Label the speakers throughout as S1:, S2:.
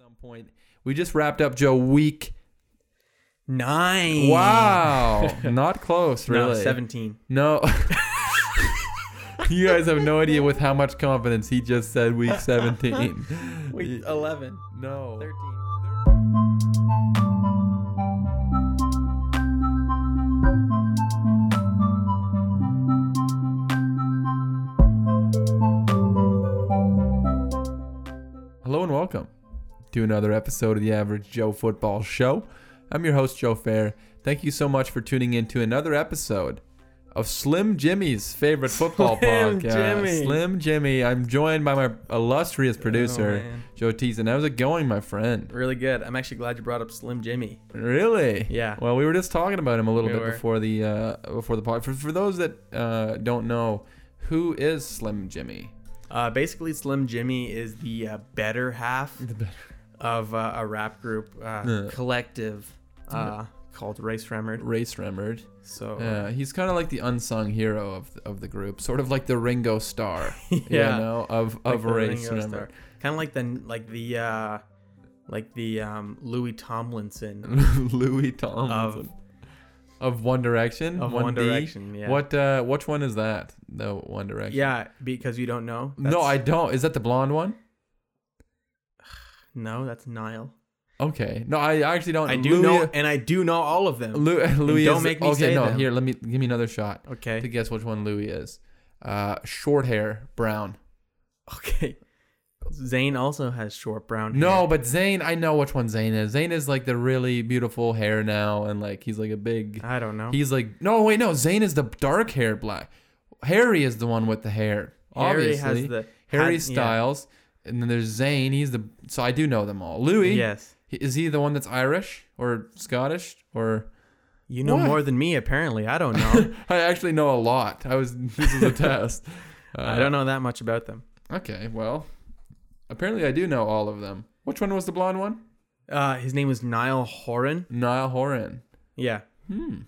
S1: some point. We just wrapped up Joe week.
S2: Nine.
S1: Wow, not close,
S2: No,
S1: really.
S2: 17.
S1: No. you guys have no idea with how much confidence he just said week 17.
S2: Week 11.
S1: no.
S2: 13.
S1: Hello and welcome to another episode of the Average Joe Football Show. I'm your host, Joe Fair. Thank you so much for tuning in to another episode of Slim Jimmy's favorite football
S2: Slim
S1: podcast.
S2: Jimmy.
S1: Slim Jimmy. I'm joined by my illustrious producer,
S2: Oh.
S1: Joe Teason. How's it going, my friend?
S2: Really good. I'm actually glad you brought up Slim Jimmy.
S1: Really?
S2: Yeah.
S1: Well, we were just talking about him a little
S2: We
S1: bit
S2: were.
S1: before the uh, before the pod. For, for those that uh, don't know, who is Slim Jimmy?
S2: Uh, basically, Slim Jimmy is the uh, better half of uh, a rap group uh, collective uh, called Rae Sremmurd.
S1: Rae Sremmurd.
S2: So,
S1: Yeah, he's kind of like the unsung hero of of the group, sort of like the Ringo Starr, you
S2: Yeah.
S1: know, of of
S2: the
S1: Rae
S2: Sremmurd. Kind of like the like the uh, like the um, Louis Tomlinson
S1: Louis
S2: of
S1: Tomlinson of One Direction.
S2: of
S1: 1D?
S2: One Direction. Yeah.
S1: What? Uh, which one is that? The One Direction.
S2: Yeah, because you don't know.
S1: No, I don't. Is that the blonde one?
S2: No, that's Niall.
S1: Okay. No, I actually don't.
S2: I do
S1: Louis,
S2: know, and I do know all of them.
S1: Louis, Louis
S2: don't
S1: is-
S2: make me
S1: okay,
S2: say
S1: no.
S2: them.
S1: Here, let me give me another shot
S2: Okay.
S1: to guess which one Louis is. Uh, short hair, brown.
S2: Okay. Zayn also has short brown hair.
S1: No, but Zayn, I know which one Zayn is. Zayn is like the really beautiful hair now, and like he's like a big.
S2: I don't know.
S1: He's like no, wait, no. Zayn is the dark hair black. Harry is the one with the hair.
S2: Harry
S1: Obviously,
S2: has the
S1: Harry
S2: had- yeah.
S1: And then there's Zayn. He's the so I do know them all. Louis,
S2: Yes.
S1: is he the one that's Irish or Scottish or?
S2: You know
S1: What?
S2: more than me, apparently. I don't know.
S1: I actually know a lot. I was this is a test. Uh,
S2: I don't know that much about them.
S1: Okay, well, apparently I do know all of them. Which one was the blonde one?
S2: Uh, his name was Niall Horan.
S1: Niall Horan.
S2: Yeah.
S1: Hmm.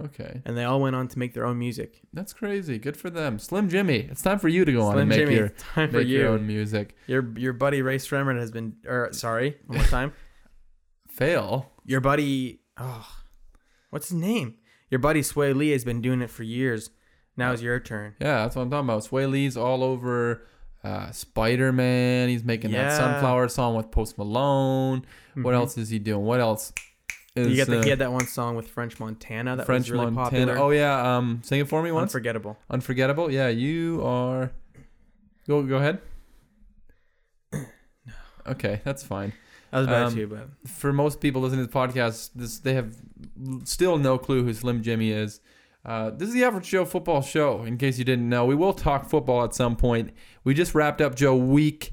S1: Okay.
S2: And they all went on to make their own music.
S1: That's crazy. Good for them. Slim Jimmy, it's time for you to go on and make
S2: Jimmy,
S1: your
S2: time for
S1: make your
S2: you.
S1: own music.
S2: Your your buddy Ray Stremmer has been, or sorry, one more time.
S1: Fail.
S2: Your buddy, oh, what's his name? Your buddy Swae Lee has been doing it for years. Now it's your turn.
S1: Yeah, that's what I'm talking about. Swae Lee's all over uh, Spider Man. He's making that Sunflower song with Post Malone. What
S2: Mhm.
S1: else is he doing? What else? Is,
S2: You got the,
S1: uh,
S2: he had that one song with French Montana that
S1: French
S2: was really
S1: Montana.
S2: popular.
S1: Oh yeah. Um, sing it for me once.
S2: Unforgettable.
S1: Unforgettable. Yeah, you are. Go go ahead. no. Okay, that's fine.
S2: That was bad
S1: Um,
S2: too, but
S1: For most people listening to the podcast, this they have still no clue who Slim Jimmy is. Uh, this is the Average Joe Football Show. In case you didn't know, we will talk football at some point. We just wrapped up Joe week.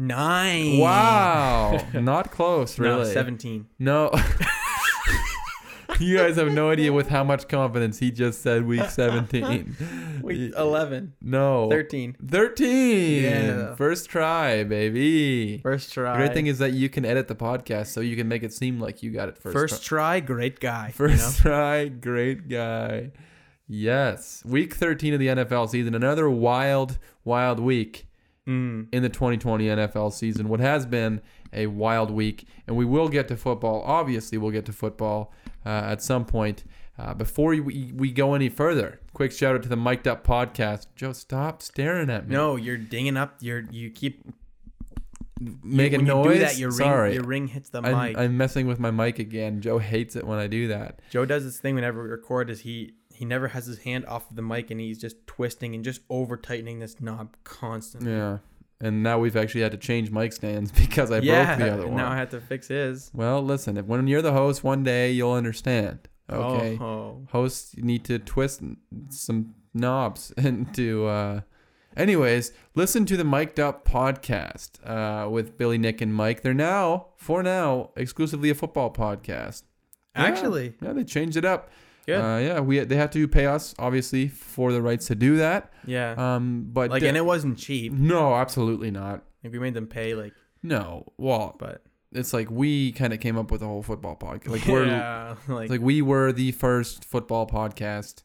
S2: Nine.
S1: Wow, not close,
S2: No,
S1: really.
S2: seventeen.
S1: No. you guys have no idea with how much confidence he just said week 17.
S2: Week eleven.
S1: No.
S2: Thirteen.
S1: 13.
S2: Yeah.
S1: First try, baby.
S2: First try.
S1: Great thing is that you can edit the podcast so you can make it seem like you got it first.
S2: First try, great guy.
S1: try.
S2: you
S1: First try, great guy. Yes. Week 13 of the NFL season. Another wild, wild week
S2: know? Mm.
S1: in the 2020 NFL season. What has been a wild week, and we will get to football. Obviously, we'll get to football uh, at some point. Uh, before we, we go any further, quick shout out to the Mic'd Up podcast. Joe, stop staring at me.
S2: No, you're dinging up. You're you keep
S1: making
S2: when
S1: noise.
S2: You do that, your
S1: Sorry,
S2: ring your ring hits the
S1: I'm,
S2: mic.
S1: I'm messing with my mic again. Joe hates it when I do that.
S2: Joe does this thing whenever we record. Is he he never has his hand off of the mic and he's just twisting and just over tightening this knob constantly.
S1: Yeah, and now we've actually had to change mic stands because I
S2: yeah.
S1: broke the other one.
S2: Now I have to fix his.
S1: well, listen, if when you're the host, one day you'll understand. Okay.
S2: Oh,
S1: hosts need to twist some knobs into uh anyways listen to the mic'd up podcast uh with billy nick and mike they're now for now exclusively a football podcast Yeah.
S2: actually,
S1: yeah they changed it up
S2: good.
S1: uh yeah we they have to pay us obviously for the rights to do that
S2: yeah.
S1: um but
S2: like,
S1: di-
S2: and it wasn't cheap.
S1: no absolutely not
S2: Like we made them pay. Like,
S1: no well
S2: but
S1: it's like we kind of came up with the whole football podcast like we're
S2: yeah, like,
S1: like we were the first football podcast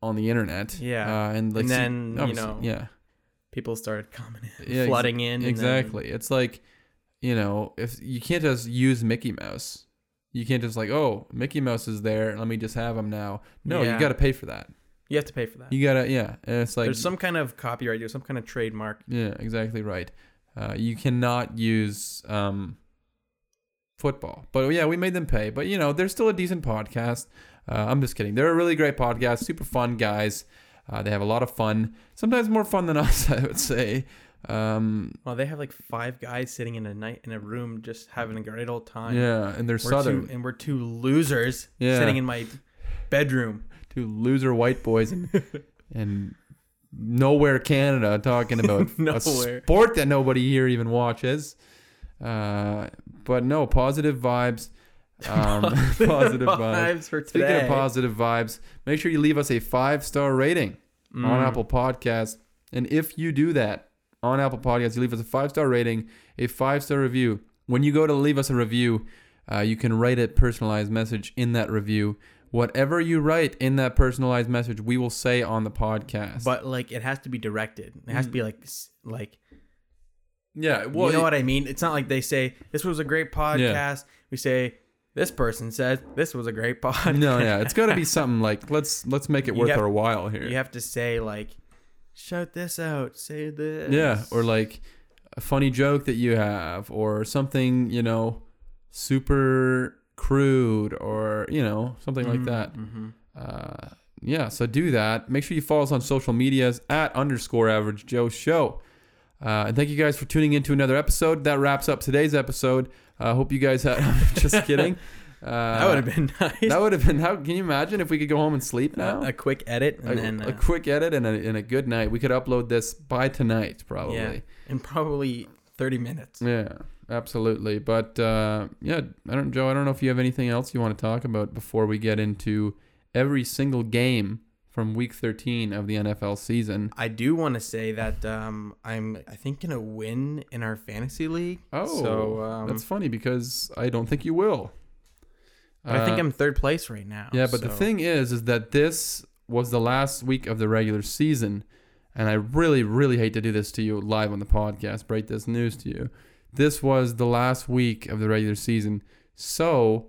S1: on the internet.
S2: Yeah.
S1: Uh, and like
S2: And then, you know,
S1: yeah,
S2: people started coming in,
S1: Yeah, ex-
S2: flooding in. and then-
S1: exactly. It's like you know, if you can't just use Mickey Mouse, you can't just like, oh, Mickey Mouse is there. Let me just have him now. No,
S2: Yeah.
S1: you got to pay for that.
S2: You have to pay for that.
S1: You gotta, yeah. And it's like,
S2: There's some kind of copyright, there's some kind of trademark.
S1: yeah, exactly right. Uh, you cannot use um, football, but yeah, we made them pay. But you know, they're still a decent podcast. Uh, I'm just kidding. They're a really great podcast. Super fun guys. Uh, they have a lot of fun. Sometimes more fun than us, I would say. Um,
S2: Well, they have like five guys sitting in a night in a room just having a great old time.
S1: yeah, and they're
S2: We're
S1: southern.
S2: two, and we're two losers
S1: Yeah.
S2: sitting in my bedroom.
S1: two loser white boys and and nowhere Canada talking about a sport that nobody here even watches. Uh, but no positive vibes. Um, positive vibes.
S2: for
S1: Speaking
S2: today.
S1: of positive vibes, make sure you leave us a five star rating on
S2: Mm.
S1: Apple Podcast. And if you do that on Apple Podcasts, you leave us a five star rating, a five star review. When you go to leave us a review, uh, you can write a personalized message in that review. Whatever you write in that personalized message, we will say on the podcast.
S2: But like, it has to be directed. It has to be like, like
S1: yeah, well,
S2: you know what I mean. It's not like they say this was a great podcast. We say this person said this was a great podcast.
S1: no, yeah, it's got to be something like let's let's make it
S2: You
S1: worth
S2: have-
S1: our while here.
S2: You have to say like, shout this out. Say this.
S1: Yeah, or like a funny joke that you have, or something you know, super crude, or you know, something like that.
S2: Mm-hmm.
S1: Uh, yeah, so do that. Make sure you follow us on social medias at underscore average Joe Show. Uh, and thank you guys for tuning in to another episode. That wraps up today's episode. I uh, hope you guys had. just kidding. Uh,
S2: That would have been nice.
S1: That would have been. How can you imagine if we could go home and sleep now?
S2: a, a quick edit and
S1: a,
S2: then
S1: a
S2: uh,
S1: quick edit and a, and a good night. We could upload this by tonight, probably.
S2: Yeah. in probably thirty minutes.
S1: Yeah, absolutely. But uh, yeah, I don't, Joe. I don't know if you have anything else you want to talk about before we get into every single game from Week 13 of the NFL season.
S2: I do want to say that um, I'm I think gonna win in our fantasy league.
S1: Oh,
S2: so um,
S1: that's funny because I don't think you will.
S2: But I think
S1: Uh,
S2: I'm third place right now.
S1: Yeah, but the thing is, is that this was the last week of the regular season, and I really, really hate to do this to you live on the podcast, break this news to you. This was the last week of the regular season, so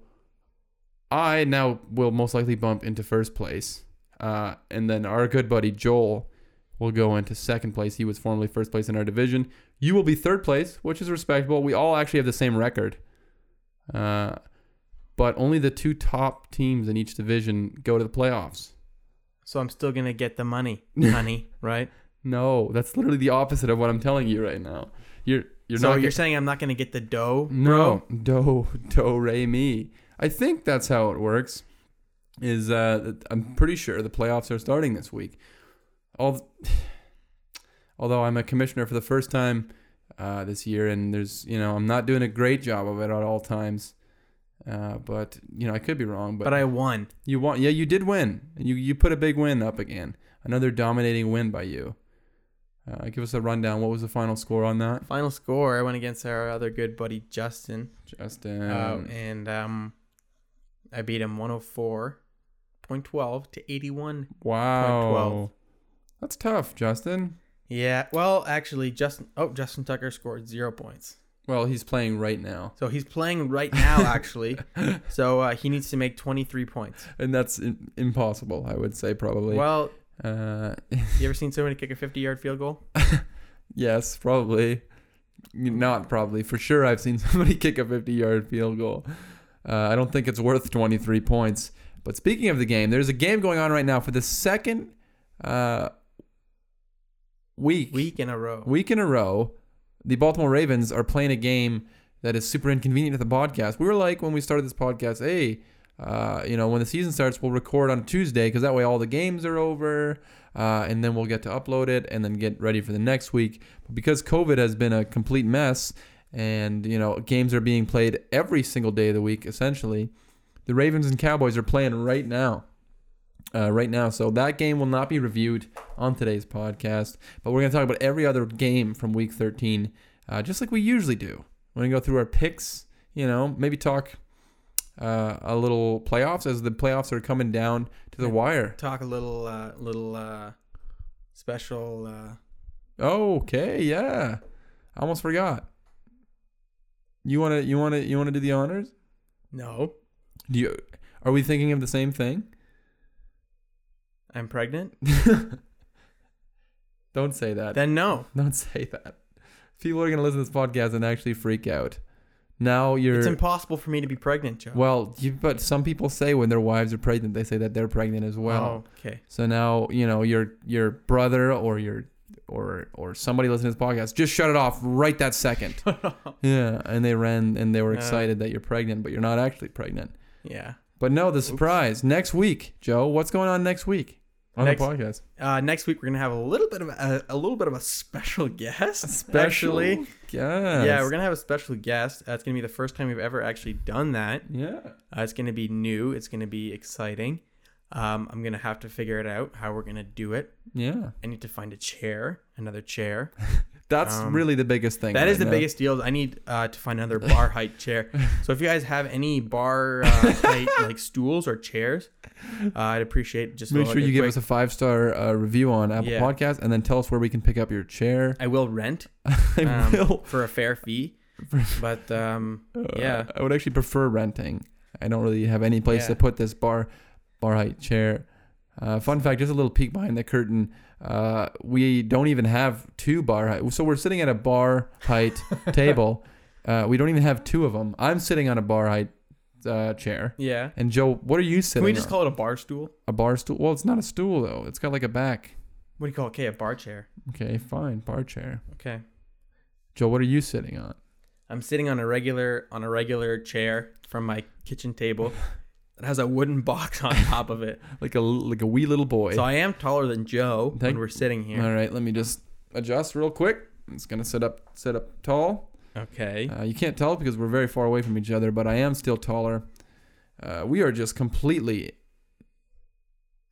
S1: I now will most likely bump into first place, uh, and then our good buddy Joel will go into second place. He was formerly first place in our division. You will be third place, which is respectable. We all actually have the same record. Uh, but only the two top teams in each division go to the playoffs.
S2: So I'm still gonna get the money, honey. Right?
S1: No, that's literally the opposite of what I'm telling you right now. You're you're
S2: so
S1: not.
S2: you're
S1: get-
S2: saying I'm not gonna get the dough?
S1: no do do re mi. I think that's how it works. Is uh, I'm pretty sure the playoffs are starting this week. All, although I'm a commissioner for the first time uh, this year, and there's you know I'm not doing a great job of it at all times. Uh, but you know I could be wrong.
S2: But but I won.
S1: You won. yeah, you did win. You you put a big win up again. Another dominating win by you. Uh, give us a rundown. What was the final score on that,
S2: Final score. I went against our other good buddy Justin,
S1: Justin?
S2: uh, and um, I beat him 104.12 to 81.
S1: wow,
S2: 12.
S1: that's tough, Justin.
S2: Yeah. Well, actually, Justin. Oh, Justin Tucker scored zero points.
S1: Well, he's playing right now,
S2: So he's playing right now, actually. so uh, he needs to make 23 points.
S1: and that's in, impossible. I would say probably.
S2: Well,
S1: uh,
S2: you ever seen somebody kick a 50 yard field goal?
S1: yes, probably. Not probably. For sure, I've seen somebody kick a 50-yard field goal. Uh, I don't think it's worth 23 points. But speaking of the game, there's a game going on right now for the second uh, week
S2: Week in a row.
S1: week in a row. The Baltimore Ravens are playing a game that is super inconvenient to the podcast. We were like when we started this podcast, hey, uh, you know, when the season starts, we'll record on Tuesday because that way all the games are over, uh, and then we'll get to upload it and then get ready for the next week. But because COVID has been a complete mess, and you know, games are being played every single day of the week, essentially, the Ravens and Cowboys are playing right now. Uh, right now, so that game will not be reviewed on today's podcast, but we're going to talk about every other game from Week 13, uh, just like we usually do. We're going to go through our picks, you know, maybe talk uh, a little playoffs as the playoffs are coming down to the wire.
S2: Talk a little, uh, little uh, special. Uh,
S1: Okay, yeah. I almost forgot. You wanna you wanna you wanna do the honors?
S2: No,
S1: Do you? Are we thinking of the same thing?
S2: I'm pregnant.
S1: Don't say that.
S2: Then no.
S1: Don't say that. People are gonna listen to this podcast and actually freak out. Now you're
S2: It's impossible for me to be pregnant, Joe.
S1: well, you, but some people say when their wives are pregnant, they say that they're pregnant as well.
S2: Oh, okay.
S1: So now you know your your brother or your or or somebody listening to this podcast just shut it off right that second. yeah, and they ran and they were excited that you're pregnant, but you're not actually pregnant.
S2: yeah.
S1: But no, the surprise next week, Joe. What's going on next week on
S2: Next-
S1: the podcast?
S2: Uh, next week we're gonna have a little bit of a, a little bit of a special guest.
S1: Special
S2: actually.
S1: guest.
S2: Yeah, we're gonna have a special guest. Uh, it's gonna be the first time we've ever actually done that.
S1: yeah.
S2: Uh, it's gonna be new. It's gonna be exciting. Um, I'm gonna have to figure it out how we're gonna do it.
S1: Yeah.
S2: I need to find a chair, another chair.
S1: That's
S2: Um,
S1: really the biggest thing.
S2: That
S1: right
S2: is the
S1: now.
S2: biggest deal. I need uh, to find another bar height chair. So if you guys have any bar uh, height like stools or chairs, uh, I'd appreciate just
S1: Make
S2: a-
S1: sure you give
S2: quick-
S1: us a five star uh, review on Apple
S2: Yeah.
S1: Podcasts, and then tell us where we can pick up your chair.
S2: I will rent
S1: I
S2: um,
S1: will.
S2: for a fair fee, but um, yeah.
S1: Uh, I would actually prefer renting. I don't really have any place
S2: Yeah.
S1: to put this bar bar height chair. Uh, fun fact, just a little peek behind the curtain. Uh, we don't even have two bar height. So we're sitting at a bar height table. Uh, we don't even have two of them. I'm sitting on a bar height uh, chair.
S2: yeah.
S1: And Joe, what are you
S2: Can
S1: sitting
S2: we just
S1: on?
S2: call it a bar stool?
S1: a bar stool? Well, it's not a stool though. It's got like a back.
S2: What do you call it? Okay, a bar chair.
S1: Okay, fine, bar chair.
S2: Okay.
S1: Joe, what are you sitting on?
S2: I'm sitting on a regular on a regular chair from my kitchen table. It has a wooden box on top of it.
S1: Like a like a wee little boy.
S2: So I am taller than Joe
S1: Thank-
S2: when we're sitting here.
S1: All right, let me just adjust real quick. It's gonna sit up sit up tall.
S2: Okay.
S1: Uh, you can't tell because we're very far away from each other, but I am still taller. Uh, we are just completely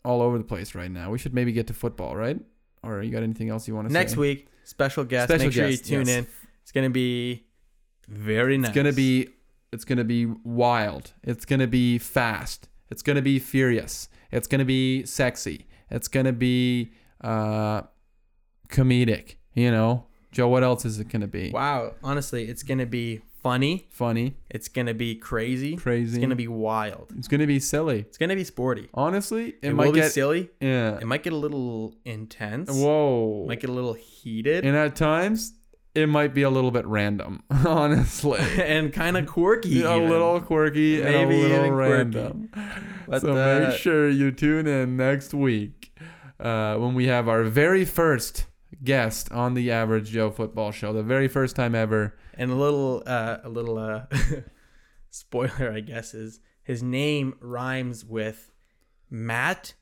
S1: all over the place right now. We should maybe get to football, right? Or you got anything else you want to say?
S2: Next week, special guest.
S1: Special
S2: Make sure
S1: guest,
S2: you tune
S1: yes.
S2: in. It's gonna be very nice.
S1: It's gonna be it's gonna be wild. It's gonna be fast. It's gonna be furious. It's gonna be sexy. It's gonna be uh, comedic. You know, Joe. What else is it gonna be?
S2: wow. Honestly, it's gonna be funny.
S1: Funny,
S2: It's gonna be crazy.
S1: crazy.
S2: It's gonna be wild.
S1: It's gonna be silly.
S2: It's gonna be sporty.
S1: Honestly, it,
S2: It,
S1: might
S2: will be
S1: get
S2: silly.
S1: yeah.
S2: It might get a little intense.
S1: Whoa.
S2: Might get a little heated.
S1: and at times, it might be a little bit random. Honestly,
S2: and kind of quirky.
S1: a
S2: even.
S1: little quirky and a little random.
S2: But,
S1: so
S2: uh,
S1: make sure you tune in next week uh, when we have our very first guest on the Average Joe Football Show. The very first time ever.
S2: And a little, uh, a little uh, spoiler, I guess, is his name rhymes with Matt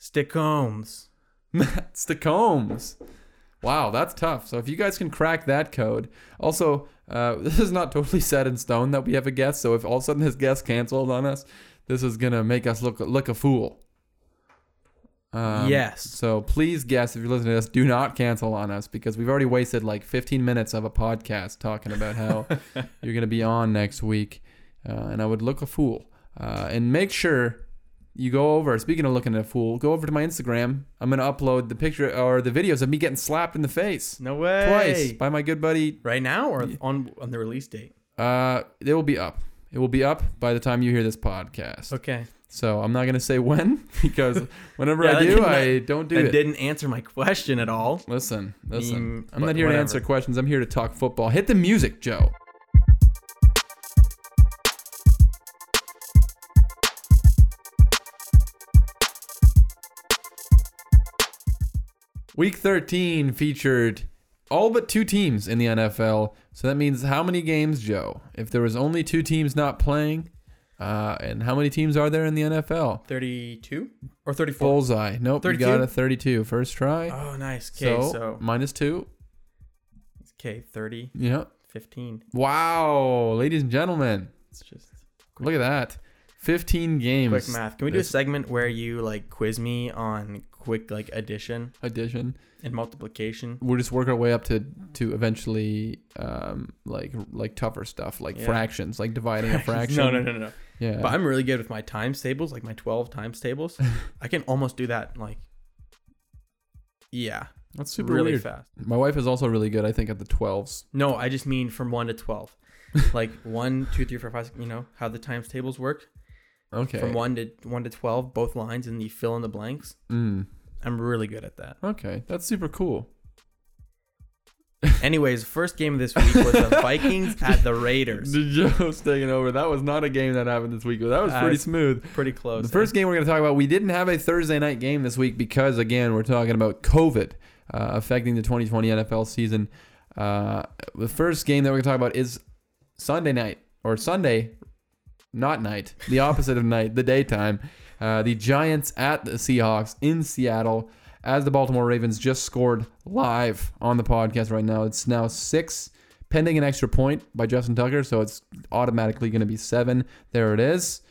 S2: Stickholmes.
S1: Matt Stickholmes. Wow, that's tough. So if you guys can crack that code, also uh, this is not totally set in stone that we have a guest. So if all of a sudden his guest canceled on us, this is gonna make us look look a fool. Um,
S2: Yes.
S1: So please, guess if you're listening to this, do not cancel on us because we've already wasted like 15 minutes of a podcast talking about how you're gonna be on next week, uh, and I would look a fool. Uh, and make sure you go over. Speaking of looking at a fool, go over to my Instagram. I'm gonna upload the picture or the videos of me getting slapped in the face
S2: No way.
S1: twice by my good buddy.
S2: Right now or on on the release date?
S1: Uh, it will be up. It will be up by the time you hear this podcast.
S2: Okay.
S1: So I'm not gonna say when because whenever
S2: Yeah,
S1: I do, I don't do
S2: That
S1: it.
S2: didn't answer my question at all.
S1: Listen, listen.
S2: Mm,
S1: I'm not here to answer questions. I'm here to talk football. Hit the music, Joe. Week 13 featured all but two teams in the NFL. So that means how many games, Joe? If there was only two teams not playing, uh, and how many teams are there in the NFL?
S2: 32 or 34?
S1: Bullseye. Nope, you
S2: 32?
S1: got a 32. First try.
S2: Oh, nice. Okay,
S1: so,
S2: so,
S1: minus two.
S2: okay, 30,
S1: Yeah.
S2: 15.
S1: Wow, ladies and gentlemen,
S2: It's just
S1: look at that. 15 games.
S2: quick math. Can we do a segment where you like quiz me on quick like addition
S1: addition.
S2: and multiplication?
S1: We'll just work our way up to to eventually um like like tougher stuff like
S2: Yeah.
S1: fractions, like dividing a fraction.
S2: no, no, no, no, no.
S1: Yeah.
S2: But I'm really good with my times tables, like my 12 times tables. I can almost do that like yeah,
S1: That's super
S2: really
S1: weird.
S2: fast.
S1: My wife is also really good, I think, at the 12s.
S2: No, I just mean from 1 to 12. like one, two, three, four, five. six, You know how the times tables work
S1: Okay.
S2: from one to one to twelve, both lines, and you fill in the blanks.
S1: Mm.
S2: I'm really good at that.
S1: Okay, that's super cool.
S2: Anyways, first game of this week was the Vikings at the Raiders.
S1: The Joe's taking over. That was not a game that happened this week, that was
S2: Uh,
S1: pretty
S2: it's
S1: smooth.
S2: Pretty close.
S1: The first game we're going to talk about, we didn't have a Thursday night game this week because, again, we're talking about COVID uh, affecting the 2020 NFL season. Uh, the first game that we're going to talk about is Sunday night or Sunday, not night, the opposite of night, the daytime. Uh, the Giants at the Seahawks in Seattle as the Baltimore Ravens just scored live on the podcast right now. It's now six, pending an extra point by Justin Tucker, so it's automatically going to be seven. There it is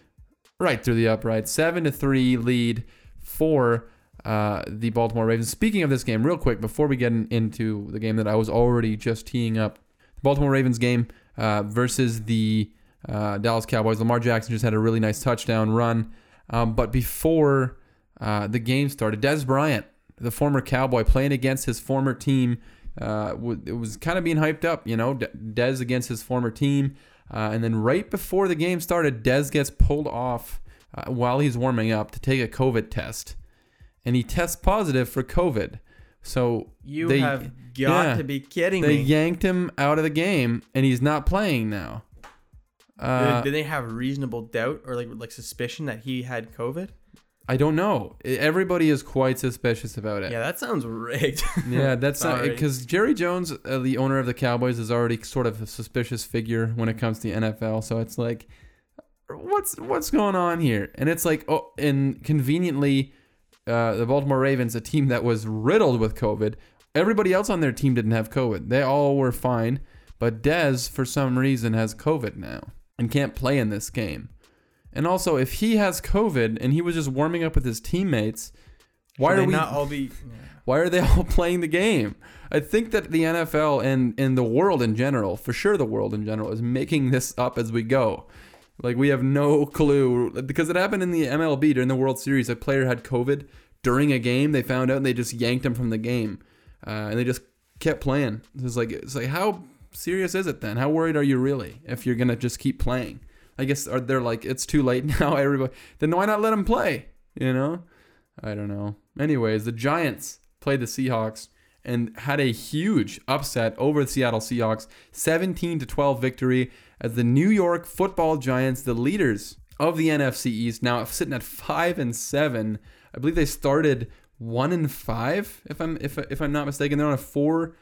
S1: right through the upright. Seven to three lead for uh, the Baltimore Ravens. Speaking of this game, real quick before we get in, into the game that I was already just teeing up, the Baltimore Ravens game uh, versus the uh, Dallas Cowboys. Lamar Jackson just had a really nice touchdown run, um, but before uh, the game started, Dez Bryant, the former Cowboy, playing against his former team. Uh, w- it was kind of being hyped up, you know, De- Dez against his former team. Uh, and then right before the game started, Dez gets pulled off uh, while he's warming up to take a COVID test, and he tests positive for COVID. So
S2: you
S1: they-
S2: have got
S1: yeah.
S2: to be kidding
S1: they
S2: me.
S1: yanked him out of the game, and he's not playing now. Uh,
S2: did, did they have reasonable doubt or like like suspicion that he had COVID?
S1: I don't know. Everybody is quite suspicious about it.
S2: Yeah, that sounds rigged.
S1: Yeah, that's because Jerry Jones, uh, the owner of the Cowboys, is already sort of a suspicious figure when it comes to the NFL. So it's like, what's what's going on here? And it's like, oh, and conveniently, uh, the Baltimore Ravens, a team that was riddled with COVID, everybody else on their team didn't have COVID. They all were fine, but Dez, for some reason, has COVID now and can't play in this game. And also, if he has COVID and he was just warming up with his teammates, why
S2: Should
S1: are we
S2: not all be?
S1: why are they all playing the game? I think that the NFL and, and the world in general, for sure the world in general, is making this up as we go. Like we have no clue because it happened in the MLB during the World Series. A player had COVID during a game. They found out and they just yanked him from the game, uh, and they just kept playing. It's like it's like how serious is it then? How worried are you really if you're gonna just keep playing? I guess are they're like it's too late now. Everybody then why not let them play? You know, I don't know. Anyways, the Giants played the Seahawks and had a huge upset over the Seattle Seahawks, 17 to 12 victory as the New York Football Giants, the leaders of the NFC East, now sitting at 5 and 7. I believe they started 1 and 5 if I'm if if I'm not mistaken. They're on a 4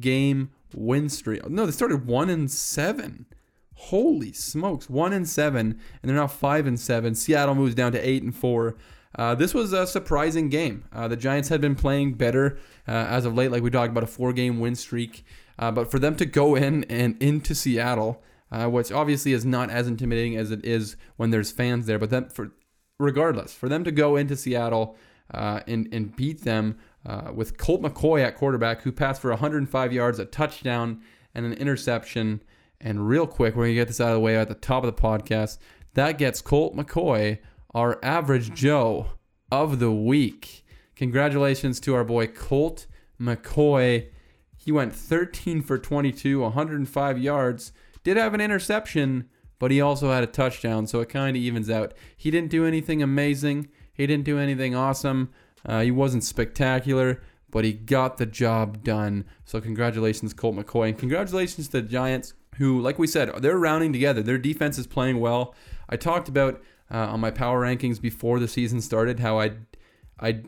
S1: game win streak. No, they started 1 and 7. Holy smokes, 1 and 7 and they're now 5 and 7. Seattle moves down to 8 and 4. Uh, this was a surprising game. Uh, the Giants had been playing better uh, as of late, like we talked about a four-game win streak. Uh, but for them to go in and into Seattle, uh, which obviously is not as intimidating as it is when there's fans there, but then for regardless, for them to go into Seattle uh, and and beat them uh, with Colt McCoy at quarterback, who passed for 105 yards, a touchdown, and an interception. And real quick, we're gonna get this out of the way at the top of the podcast. That gets Colt McCoy our average Joe of the week. Congratulations to our boy Colt McCoy. He went 13 for 22, 105 yards. Did have an interception, but he also had a touchdown, so it kind of evens out. He didn't do anything amazing. He didn't do anything awesome. Uh, he wasn't spectacular, but he got the job done. So congratulations, Colt McCoy, and congratulations to the Giants, who, like we said, they're rounding together. Their defense is playing well. I talked about uh, on my power rankings before the season started how I, I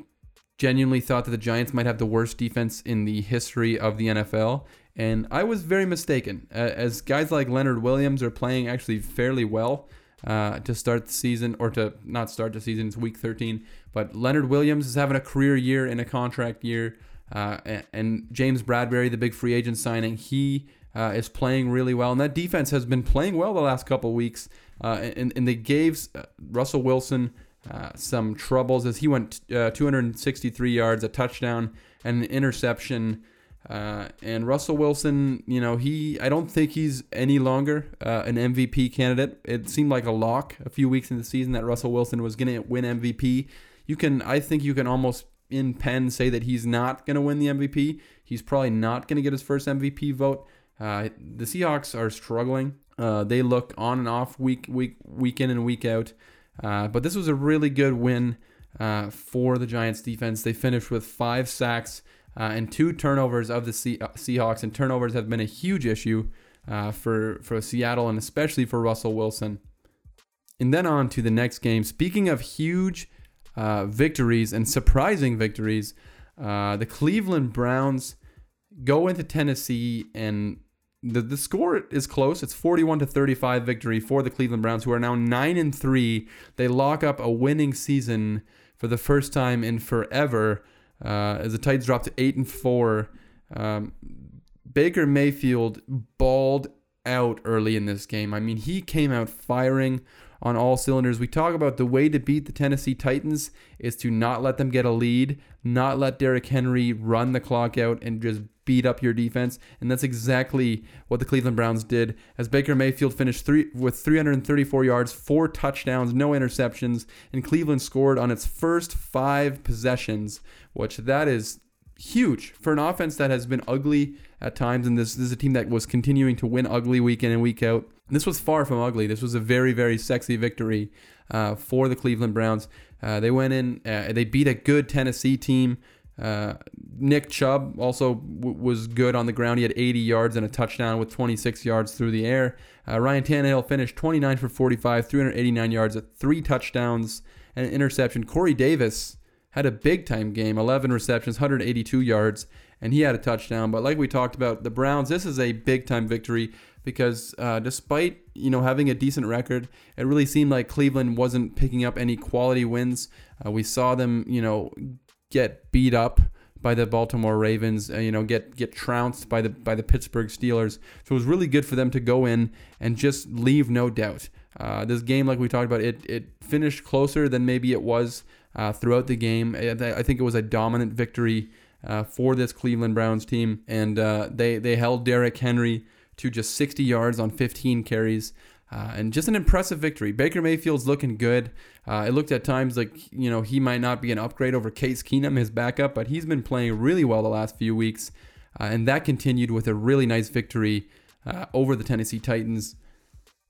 S1: genuinely thought that the Giants might have the worst defense in the history of the NFL, and I was very mistaken. As guys like Leonard Williams are playing actually fairly well uh, to start the season, or to not start the season, it's week 13. But Leonard Williams is having a career year and a contract year, uh, and, James Bradberry, the big free agent signing, he uh, is playing really well, and that defense has been playing well the last couple weeks. Uh, and, and they gave uh, Russell Wilson uh, some troubles as he went uh, 263 yards, a touchdown, and an interception. And Russell Wilson, you know, he I don't think he's any longer an MVP candidate. It seemed like a lock a few weeks in the season that Russell Wilson was going to win MVP. You can, I think, you can almost in pen say that he's not going to win the MVP. He's probably not going to get his first MVP vote. Uh, the Seahawks are struggling Uh, they look on and off week week week in and week out. Uh, but this was a really good win uh, for the Giants defense. They finished with five sacks uh, and two turnovers of the uh, Seahawks, and turnovers have been a huge issue for for Seattle and especially for Russell Wilson. And then on to the next game. Speaking of huge uh, victories and surprising victories, uh, the Cleveland Browns go into Tennessee and the, the score is close. It's 41 to 35 victory for the Cleveland Browns, who are now 9 and 3. They lock up a winning season for the first time in forever uh, as the Titans drop to 8 and 4. Um, Baker Mayfield balled out early in this game. I mean, he came out firing on all cylinders. We talk about the way to beat the Tennessee Titans is to not let them get a lead, not let Derrick Henry run the clock out and just beat up your defense. And that's exactly what the Cleveland Browns did as Baker Mayfield finished three with 334 yards, four touchdowns, no interceptions, and Cleveland scored on its first 5 possessions, which that is huge for an offense that has been ugly at times and this, this is a team that was continuing to win ugly week in and week out. This was far from ugly. This was a very, very sexy victory uh, for the Cleveland Browns. Uh, they went in, uh, they beat a good Tennessee team. Uh, Nick Chubb also w- was good on the ground. He had 80 yards and a touchdown with 26 yards through the air. Uh, Ryan Tannehill finished 29 for 45, 389 yards, three touchdowns, and an interception. Corey Davis had a big time game 11 receptions, 182 yards, and he had a touchdown. But like we talked about, the Browns, this is a big time victory because uh, despite you know having a decent record, it really seemed like Cleveland wasn't picking up any quality wins. Uh, we saw them you know get beat up by the Baltimore Ravens, uh, you know, get get trounced by the by the Pittsburgh Steelers. So it was really good for them to go in and just leave no doubt. Uh, this game, like we talked about, it it finished closer than maybe it was uh, throughout the game. I think it was a dominant victory uh, for this Cleveland Browns team, and they they held Derrick Henry to just 60 yards on 15 carries. Uh, and just an impressive victory. Baker Mayfield's looking good. Uh, it looked at times like you know he might not be an upgrade over Case Keenum, his backup, but he's been playing really well the last few weeks, uh, and that continued with a really nice victory uh, over the Tennessee Titans.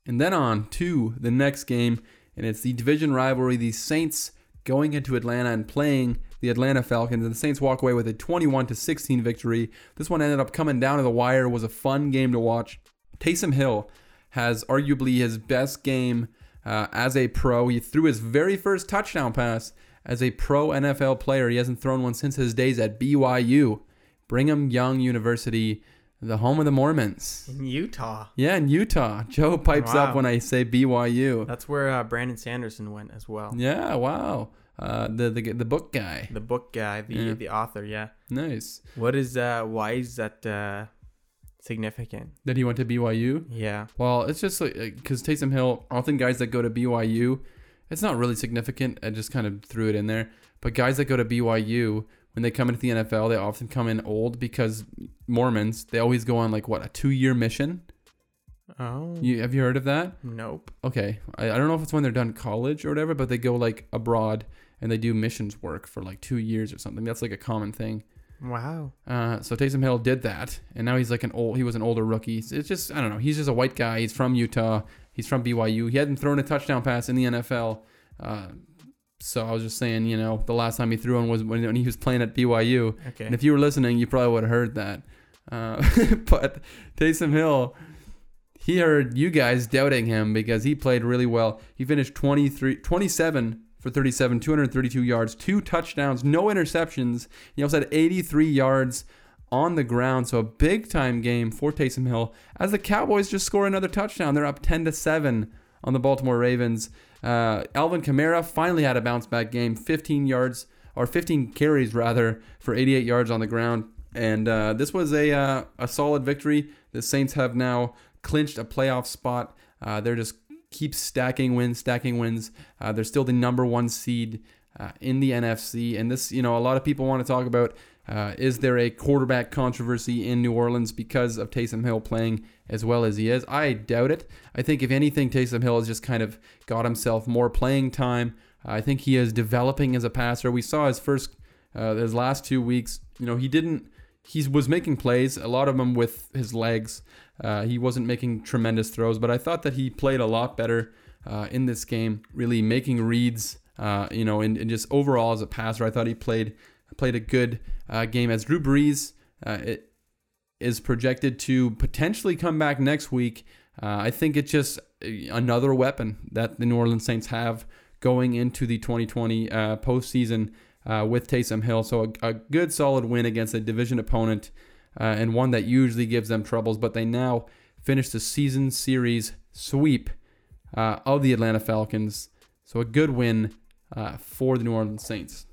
S1: And then on to the next game, and it's the division rivalry. The Saints going into Atlanta and playing the Atlanta Falcons, and the Saints walk away with a 21 to 16 victory. This one ended up coming down to the wire. It was a fun game to watch. Taysom Hill has arguably his best game uh, as a pro. He threw his very first touchdown pass as a pro NFL player. He hasn't thrown one since his days at BYU, Brigham Young University, the home of the Mormons.
S2: In Utah.
S1: Yeah, in Utah. Joe pipes
S2: Wow.
S1: up when I say BYU.
S2: That's where uh, Brandon Sanderson went as well.
S1: Yeah, wow. Uh, the, the the book guy.
S2: The book guy, the
S1: Yeah.
S2: the author, yeah.
S1: Nice.
S2: What is uh why is that uh significant?
S1: That he went to BYU.
S2: Yeah.
S1: Well, it's just like because Taysom Hill, often guys that go to BYU, it's not really significant. I just kind of threw it in there. But guys that go to BYU, when they come into the NFL, they often come in old because Mormons, they always go on like what a two year mission.
S2: Oh.
S1: You have you heard of that?
S2: nope.
S1: Okay, I, I don't know if it's when they're done college or whatever, but they go like abroad and they do missions work for like two years or something. That's like a common thing.
S2: Wow.
S1: Uh, so Taysom Hill did that, and now he's like an old. He was an older rookie. It's just I don't know. He's just a white guy. He's from Utah. He's from BYU. He hadn't thrown a touchdown pass in the NFL. Uh, so I was just saying, you know, the last time he threw one was when, when he was playing at BYU.
S2: Okay.
S1: And if you were listening, you probably would have heard that. Uh, but Taysom Hill, he heard you guys doubting him because he played really well. He finished 23, 27 for 37, 232 yards, two touchdowns, no interceptions. He also had 83 yards on the ground. So a big time game for Taysom Hill as the Cowboys just score another touchdown. They're up 10 to 7 on the Baltimore Ravens. Uh, Alvin Kamara finally had a bounce back game, 15 yards or 15 carries rather for 88 yards on the ground. And uh, this was a uh, a solid victory. The Saints have now clinched a playoff spot. Uh, they're just keep stacking wins, stacking wins. Uh, they're still the number one seed uh, in the NFC. And this, you know, a lot of people want to talk about uh, is there a quarterback controversy in New Orleans because of Taysom Hill playing as well as he is? I doubt it. I think, if anything, Taysom Hill has just kind of got himself more playing time. I think he is developing as a passer. We saw his first, uh, his last two weeks. You know, he didn't he was making plays, a lot of them with his legs. Uh, he wasn't making tremendous throws, but I thought that he played a lot better uh, in this game, really making reads. Uh, you know, and, and, just overall as a passer, I thought he played played a good uh, game. As Drew Brees uh, is projected to potentially come back next week, uh, I think it's just another weapon that the New Orleans Saints have going into the 2020 postseason with Taysom Hill. So a, a, good solid win against a division opponent and one that usually gives them troubles, but they now finish the season series sweep uh, of the Atlanta Falcons. So a good win uh, for the New Orleans Saints.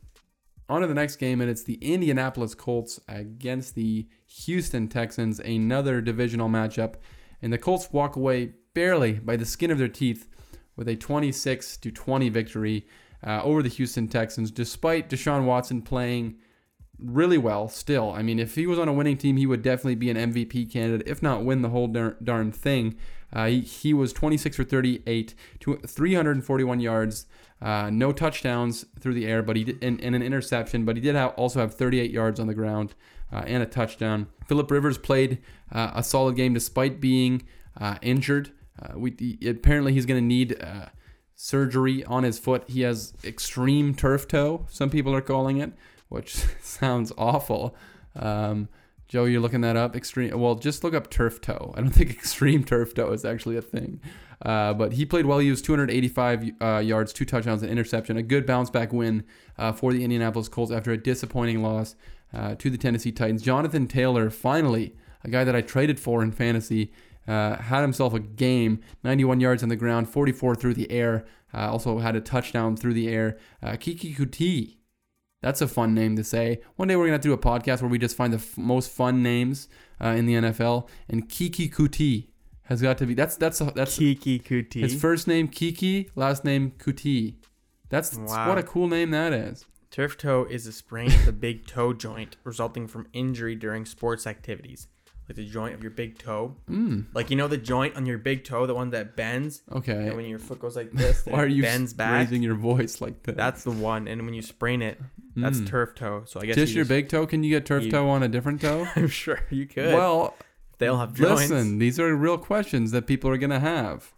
S1: On to the next game, and it's the Indianapolis Colts against the Houston Texans, another divisional matchup. And the Colts walk away barely by the skin of their teeth with a 26 to 20 victory uh, over the Houston Texans, despite Deshaun Watson playing really well still. I mean, if he was on a winning team, he would definitely be an MVP candidate, if not win the whole darn, thing. Uh, he, he, was 26 for 38, to 341 yards, uh, no touchdowns through the air, but he did, and, and an interception, but he did have, also have 38 yards on the ground uh, and a touchdown. Philip Rivers played uh, a solid game despite being uh, injured. Uh, we he, apparently he's going to need surgery on his foot. He has extreme turf toe, some people are calling it, which sounds awful. Um, Joe, you're looking that up. Extreme. Well, just look up turf toe. I don't think extreme turf toe is actually a thing. Uh, but he played well. He was 285 uh, yards, two touchdowns, an interception. A good bounce back win uh, for the Indianapolis Colts after a disappointing loss uh, to the Tennessee Titans. Jonathan Taylor, finally, a guy that I traded for in fantasy, uh, had himself a game. 91 yards on the ground, 44 through the air. Uh, also had a touchdown through the air. Keke Coutee that's a fun name to say. One day we're gonna have to do a podcast where we just find the f- most fun names uh, in the NFL. And Keke Coutee has got to be. That's that's a, that's
S2: Keke Coutee.
S1: His first name Keke, last name Coutee. That's wow. what a cool name that is.
S2: Turf toe is a sprain of the big toe joint resulting from injury during sports activities like the joint of your big toe.
S1: Mm.
S2: Like you know the joint on your big toe, the one that bends.
S1: Okay.
S2: And when your foot goes like this,
S1: why are you
S2: bends back?
S1: raising your voice like that?
S2: That's the one. And when you sprain it, that's mm. turf toe. So I guess
S1: just you your big toe. Can you get turf you, toe on a different toe?
S2: I'm sure you could.
S1: Well,
S2: they'll have joints.
S1: Listen, these are real questions that people are gonna have,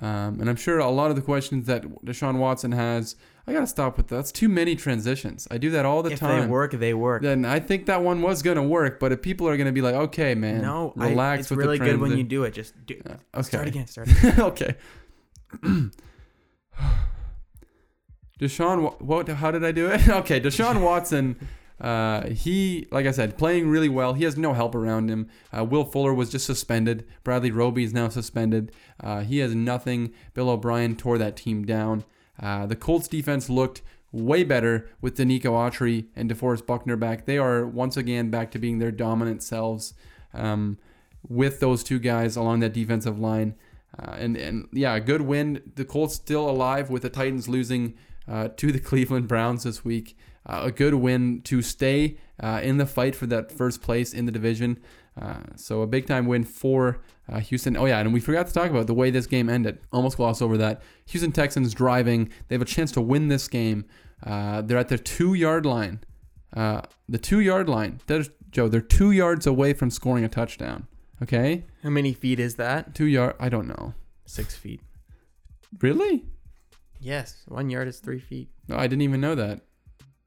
S1: um, and I'm sure a lot of the questions that Deshaun Watson has I gotta stop with that. That's too many transitions. I do that all the
S2: if
S1: time.
S2: If they work, they work.
S1: Then I think that one was gonna work, but if people are gonna be like, okay, man,
S2: no,
S1: relax.
S2: I, it's really good when you do it. Just do. Uh, okay. Start again. Start. Again.
S1: okay. Deshaun, what? How did I do it? okay, Deshaun Watson. Uh, he, like I said, playing really well. He has no help around him. Uh, Will Fuller was just suspended. Bradley Roby is now suspended. Uh, he has nothing. Bill O'Brien tore that team down. Uh, the Colts defense looked way better with Denico Autry and DeForest Buckner back. They are once again back to being their dominant selves um, with those two guys along that defensive line. Uh, and, and yeah, a good win. The Colts still alive with the Titans losing uh, to the Cleveland Browns this week. Uh, a good win to stay uh, in the fight for that first place in the division. Uh, so a big time win for uh, Houston. Oh yeah, and we forgot to talk about the way this game ended. Almost glossed over that. Houston Texans driving. They have a chance to win this game. Uh, they're at their two yard line. Uh, the two yard line. There's, Joe, they're two yards away from scoring a touchdown. Okay.
S2: How many feet is that?
S1: Two yard. I don't know.
S2: Six feet.
S1: Really?
S2: Yes. One yard is three feet.
S1: No, I didn't even know that.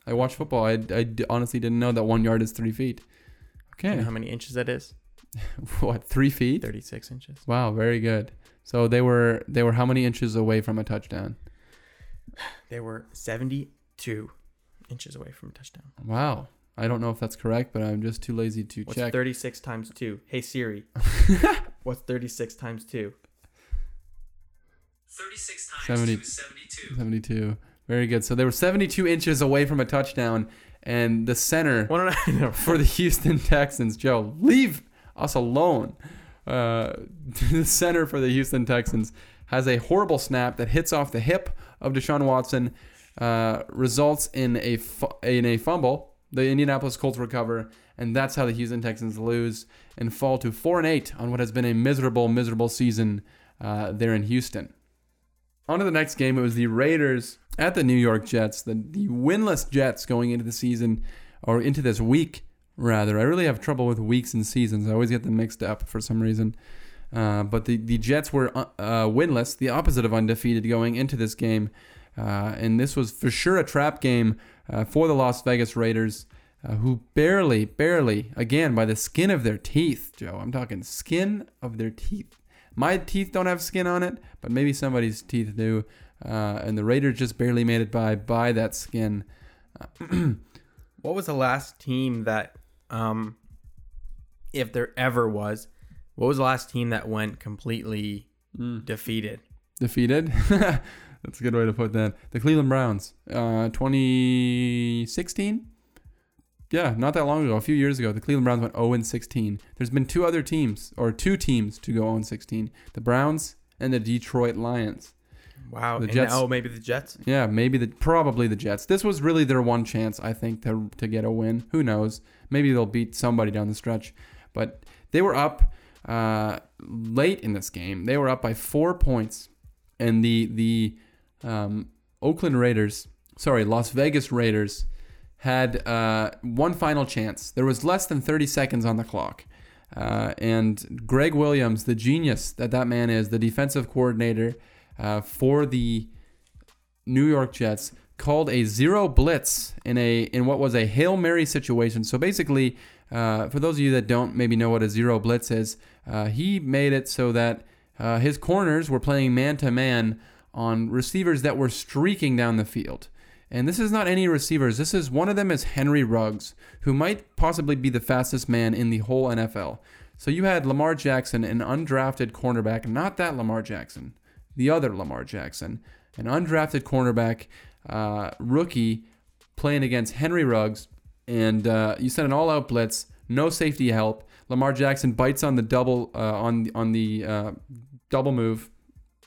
S1: I watch football. I, I honestly didn't know that one yard is three feet. Okay.
S2: You know how many inches that is?
S1: what three feet?
S2: Thirty six inches.
S1: Wow, very good. So they were they were how many inches away from a touchdown?
S2: They were seventy two inches away from a touchdown.
S1: Wow. I don't know if that's correct, but I'm just too lazy to
S2: What's
S1: check.
S2: thirty six times two? Hey Siri. What's thirty six times two?
S3: 36 times 70, 72.
S1: 72. Very good. So they were 72 inches away from a touchdown, and the center for the Houston Texans, Joe, leave us alone. Uh, the center for the Houston Texans has a horrible snap that hits off the hip of Deshaun Watson, uh, results in a fu- in a fumble. The Indianapolis Colts recover, and that's how the Houston Texans lose and fall to four and eight on what has been a miserable, miserable season uh, there in Houston. On to the next game. It was the Raiders at the New York Jets. The, the winless Jets going into the season or into this week rather. I really have trouble with weeks and seasons. I always get them mixed up for some reason. Uh, but the, the Jets were uh, uh, winless, the opposite of undefeated going into this game. Uh, and this was for sure a trap game uh, for the Las Vegas Raiders, uh, who barely, barely, again, by the skin of their teeth, Joe, I'm talking skin of their teeth. My teeth don't have skin on it, but maybe somebody's teeth do. And the Raiders just barely made it by by that skin.
S2: what was the last team that, um, if there ever was, what was the last team that went completely
S1: Mm.
S2: defeated?
S1: Defeated? That's a good way to put that. The Cleveland Browns, uh, 2016? Yeah, not that long ago, a few years ago, the Cleveland Browns went 0 and 16. There's been two other teams, or two teams, to go 0 and 16 the Browns and the Detroit Lions.
S2: Wow.
S1: The
S2: and
S1: Jets-
S2: now maybe the Jets.
S1: Yeah, maybe the probably the Jets. This was really their one chance, I think, to to get a win. Who knows? Maybe they'll beat somebody down the stretch. But they were up uh, late in this game. They were up by four points, and the the um, Oakland Raiders, sorry, Las Vegas Raiders, had uh, one final chance. There was less than 30 seconds on the clock. Uh, and Gregg Williams, the genius that that man is, the defensive coordinator uh, for the New York Jets, called a zero blitz in a in what was a hail mary situation. So basically, uh, for those of you that don't maybe know what a zero blitz is, uh, he made it so that uh, his corners were playing man to man on receivers that were streaking down the field. And this is not any receivers. This is one of them is Henry Ruggs, who might possibly be the fastest man in the whole NFL. So you had Lamar Jackson, an undrafted cornerback, not that Lamar Jackson, the other Lamar Jackson, an undrafted cornerback, uh, rookie, playing against Henry Ruggs, and uh, you sent an all-out blitz, no safety help. Lamar Jackson bites on the double uh, on on the uh, double move.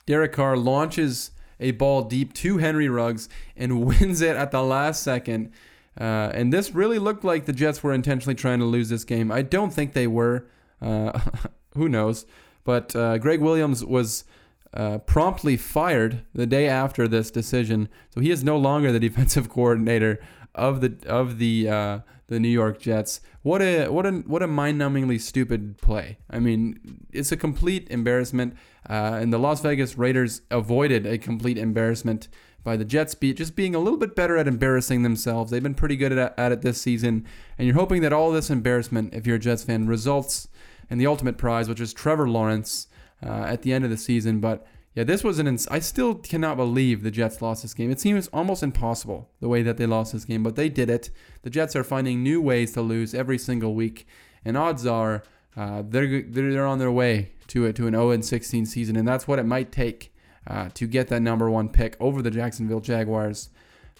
S1: Derek Carr launches a ball deep to Henry Ruggs and wins it at the last second. Uh, and this really looked like the Jets were intentionally trying to lose this game. I don't think they were. Uh, who knows? But uh, Gregg Williams was uh, promptly fired the day after this decision, so he is no longer the defensive coordinator of the of the uh, the New York Jets. What a what a what a mind-numbingly stupid play. I mean, it's a complete embarrassment. Uh, and the Las Vegas Raiders avoided a complete embarrassment by the Jets be just being a little bit better at embarrassing themselves. They've been pretty good at, at it this season, and you're hoping that all this embarrassment, if you're a Jets fan, results in the ultimate prize, which is Trevor Lawrence uh, at the end of the season. But yeah, this was an. Ins- I still cannot believe the Jets lost this game. It seems almost impossible the way that they lost this game, but they did it. The Jets are finding new ways to lose every single week, and odds are uh, they're they're on their way to it to an 0 16 season, and that's what it might take uh, to get that number one pick over the Jacksonville Jaguars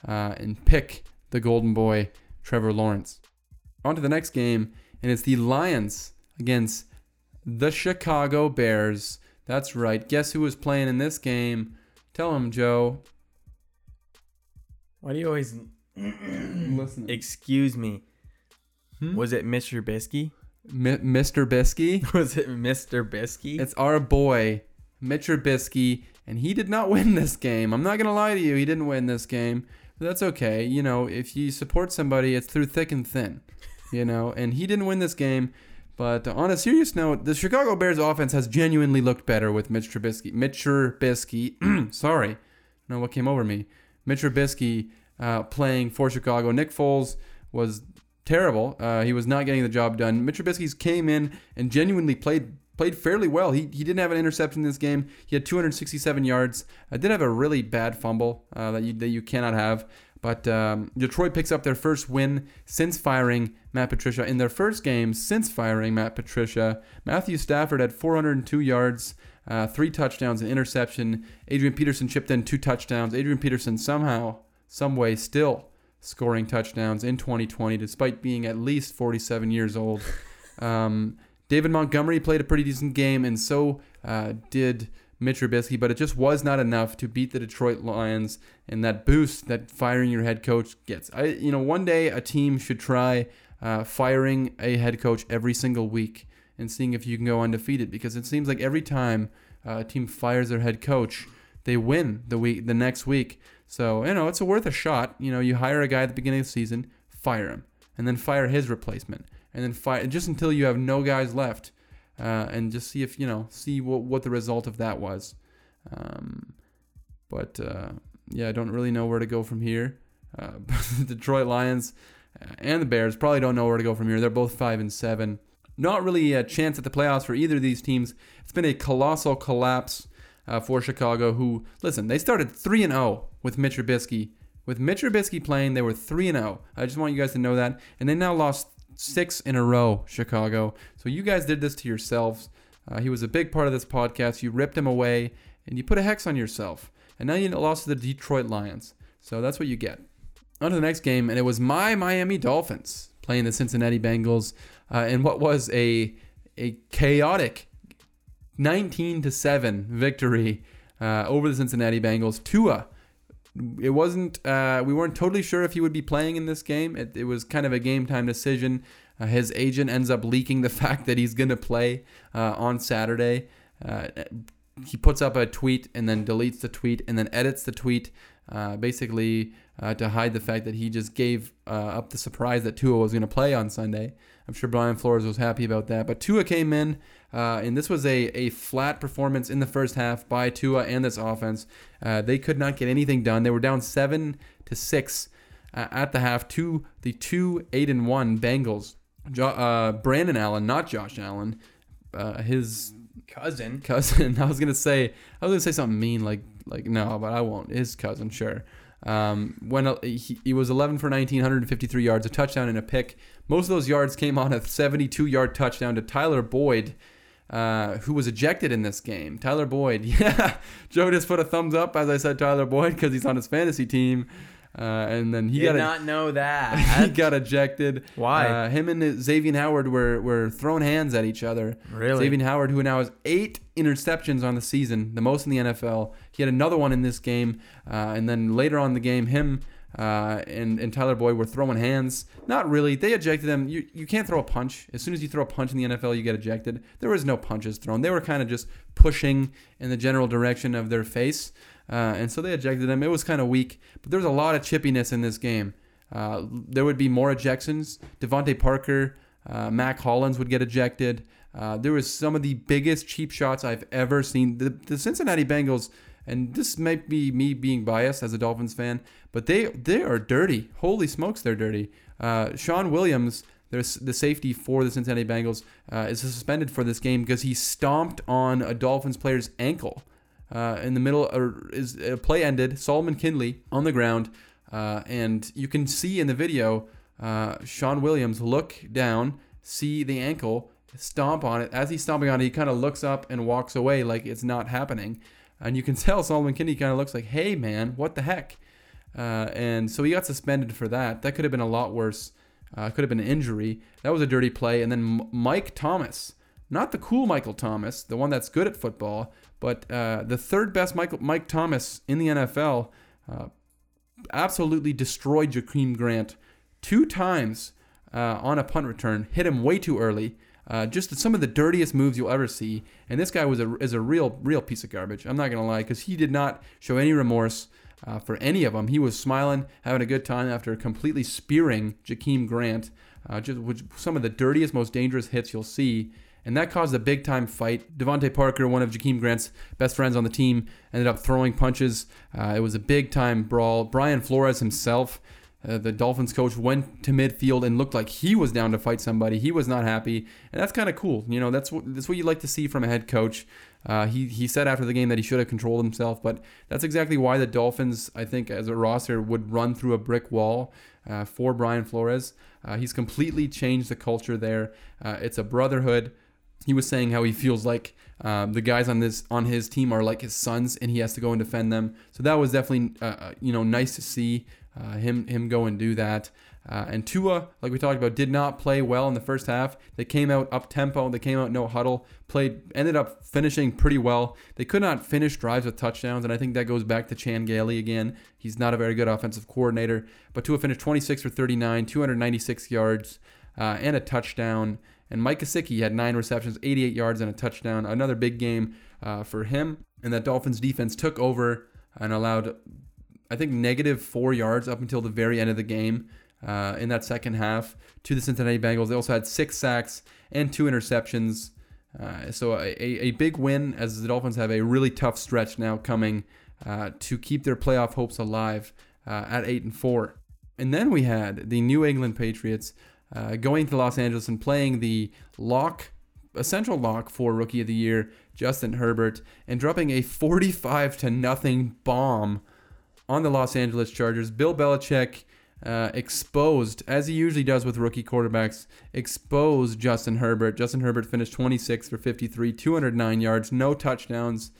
S1: uh, and pick the Golden Boy Trevor Lawrence. On to the next game, and it's the Lions against the Chicago Bears. That's right. Guess who was playing in this game? Tell him, Joe.
S2: Why do you always
S1: Listen,
S2: excuse me?
S1: Hmm?
S2: Was it Mr. Bisky?
S1: Mi- Mr. Bisky.
S2: Was it Mr. Bisky?
S1: It's our boy, Mitch Trubisky, and he did not win this game. I'm not gonna lie to you, he didn't win this game. But that's okay. You know, if you support somebody, it's through thick and thin. You know, and he didn't win this game. But on a serious note, the Chicago Bears offense has genuinely looked better with Mitch Trubisky. Mitch Trubisky, sorry, know what came over me. Mitch Trubisky uh, playing for Chicago. Nick Foles was terrible. Uh, he was not getting the job done. Mitch Trubisky came in and genuinely played played fairly well. He, he didn't have an interception in this game. He had 267 yards. I did have a really bad fumble uh, that you that you cannot have. But um, Detroit picks up their first win since firing Matt Patricia. In their first game since firing Matt Patricia, Matthew Stafford had 402 yards, uh, three touchdowns, an interception. Adrian Peterson chipped in two touchdowns. Adrian Peterson somehow, some way, still scoring touchdowns in 2020, despite being at least 47 years old. Um, David Montgomery played a pretty decent game, and so uh, did Mitch Trubisky, but it just was not enough to beat the Detroit Lions and that boost that firing your head coach gets. I, you know, one day a team should try uh, firing a head coach every single week and seeing if you can go undefeated because it seems like every time uh, a team fires their head coach, they win the week the next week. So you know it's a worth a shot. You know, you hire a guy at the beginning of the season, fire him, and then fire his replacement, and then fight just until you have no guys left, uh, and just see if you know see what what the result of that was. Um, but uh, yeah, I don't really know where to go from here. Uh, the Detroit Lions and the Bears probably don't know where to go from here. They're both five and seven. Not really a chance at the playoffs for either of these teams. It's been a colossal collapse uh, for Chicago. Who listen, they started three and zero with Mitch Trubisky. With Mitch Trubisky playing, they were three and zero. I just want you guys to know that. And they now lost six in a row, Chicago. So you guys did this to yourselves. Uh, he was a big part of this podcast. You ripped him away, and you put a hex on yourself. And now you lost to the Detroit Lions. So that's what you get. On to the next game, and it was my Miami Dolphins playing the Cincinnati Bengals uh, in what was a a chaotic 19 to 7 victory uh, over the Cincinnati Bengals. Tua, it wasn't, uh, we weren't totally sure if he would be playing in this game. It, it was kind of a game time decision. Uh, his agent ends up leaking the fact that he's going to play uh, on Saturday. He puts up a tweet and then deletes the tweet and then edits the tweet uh, basically uh, to hide the fact that he just gave uh, up the surprise that Tua was going to play on Sunday. I'm sure Brian Flores was happy about that. But Tua came in, uh, and this was a, a flat performance in the first half by Tua and this offense. Uh, they could not get anything done. They were down seven to six uh, at the half to the two eight and one Bengals. Jo- Brandon Allen, not Josh Allen, his
S2: cousin.
S1: Cousin. I was gonna say I was gonna say something mean like like no, but I won't. His cousin, sure. Um, when he, he was 11 for 19, 153 yards, a touchdown and a pick. Most of those yards came on a 72 yard touchdown to Tyler Boyd, uh, who was ejected in this game. Tyler Boyd, yeah. Joe just put a thumbs up as I said Tyler Boyd because he's on his fantasy team. Uh, and then he
S2: Did
S1: got
S2: not know that.
S1: he got ejected.
S2: Why?
S1: Uh, him and Xavier Howard were were throwing hands at each other.
S2: Really?
S1: Xavier Howard, who now has eight interceptions on the season, the most in the NFL. He had another one in this game, uh, and then later on in the game, him uh, and and Tyler Boyd were throwing hands. Not really. They ejected them. You you can't throw a punch. As soon as you throw a punch in the NFL, you get ejected. There was no punches thrown. They were kind of just pushing in the general direction of their face. Uh, and so they ejected him. It was kind of weak, but there was a lot of chippiness in this game. Uh, there would be more ejections. DeVante Parker, uh, Mack Hollins would get ejected. Uh, there was some of the biggest cheap shots I've ever seen. The, the Cincinnati Bengals, and this might be me being biased as a Dolphins fan, but they they are dirty. Holy smokes, they're dirty. Uh, Shawn Williams, there's the safety for the Cincinnati Bengals, uh, is suspended for this game because he stomped on a Dolphins player's ankle uh, in the middle, or is a play ended. Solomon Kindley on the ground, uh, and you can see in the video uh, Shawn Williams look down, see the ankle, stomp on it. As he's stomping on it, he kind of looks up and walks away like it's not happening, and you can tell Solomon Kindley kind of looks like, "Hey man, what the heck?" Uh, and so he got suspended for that. That could have been a lot worse. Uh, could have been an injury. That was a dirty play. And then M- Mike Thomas, not the cool Michael Thomas, the one that's good at football, but uh, the third best Michael, Mike Thomas in the NFL uh, absolutely destroyed Jakeem Grant two times uh, on a punt return, hit him way too early. Uh, just some of the dirtiest moves you'll ever see, and this guy was a is a real real piece of garbage. I'm not gonna lie, because he did not show any remorse uh, for any of them. He was smiling, having a good time after completely spearing Jakeem Grant. Uh, just which, some of the dirtiest, most dangerous hits you'll see and that caused a big time fight. DeVante Parker, one of Jakeem Grant's best friends on the team, ended up throwing punches. Uh, it was a big time brawl. Brian Flores himself, uh, the Dolphins coach, went to midfield and looked like he was down to fight somebody. He was not happy, and that's kind of cool. You know, that's what that's what you like to see from a head coach. Uh, he he said after the game that he should have controlled himself, but that's exactly why the Dolphins, I think, as a roster, would run through a brick wall uh, for Brian Flores. Uh, he's completely changed the culture there. Uh, it's a brotherhood he was saying how he feels like uh, the guys on this on his team are like his sons, and he has to go and defend them. So that was definitely uh, uh you know nice to see uh, him him go and do that. Uh, and Tua, like we talked about, did not play well in the first half. They came out up tempo. They came out no huddle. Played ended up finishing pretty well. They could not finish drives with touchdowns, and I think that goes back to Chan Gailey again. He's not a very good offensive coordinator, but Tua finished 26 for 39, 296 yards, uh, and a touchdown. And Mike Gesicki had nine receptions, 88 yards, and a touchdown. Another big game uh, for him. And that Dolphins defense took over and allowed, I think, negative four yards up until the very end of the game. uh, in that second half to the Cincinnati Bengals. They also had six sacks and two interceptions. Uh, so a, a big win as the Dolphins have a really tough stretch now coming uh, to keep their playoff hopes alive uh, at eight and four. And then we had the New England Patriots uh, going to Los Angeles and playing the lock, a central lock for Rookie of the Year, Justin Herbert, and dropping a 45 to nothing bomb on the Los Angeles Chargers. Bill Belichick uh, exposed, as he usually does with rookie quarterbacks, exposed Justin Herbert. Justin Herbert finished 26 for 53, 209 yards, no touchdowns,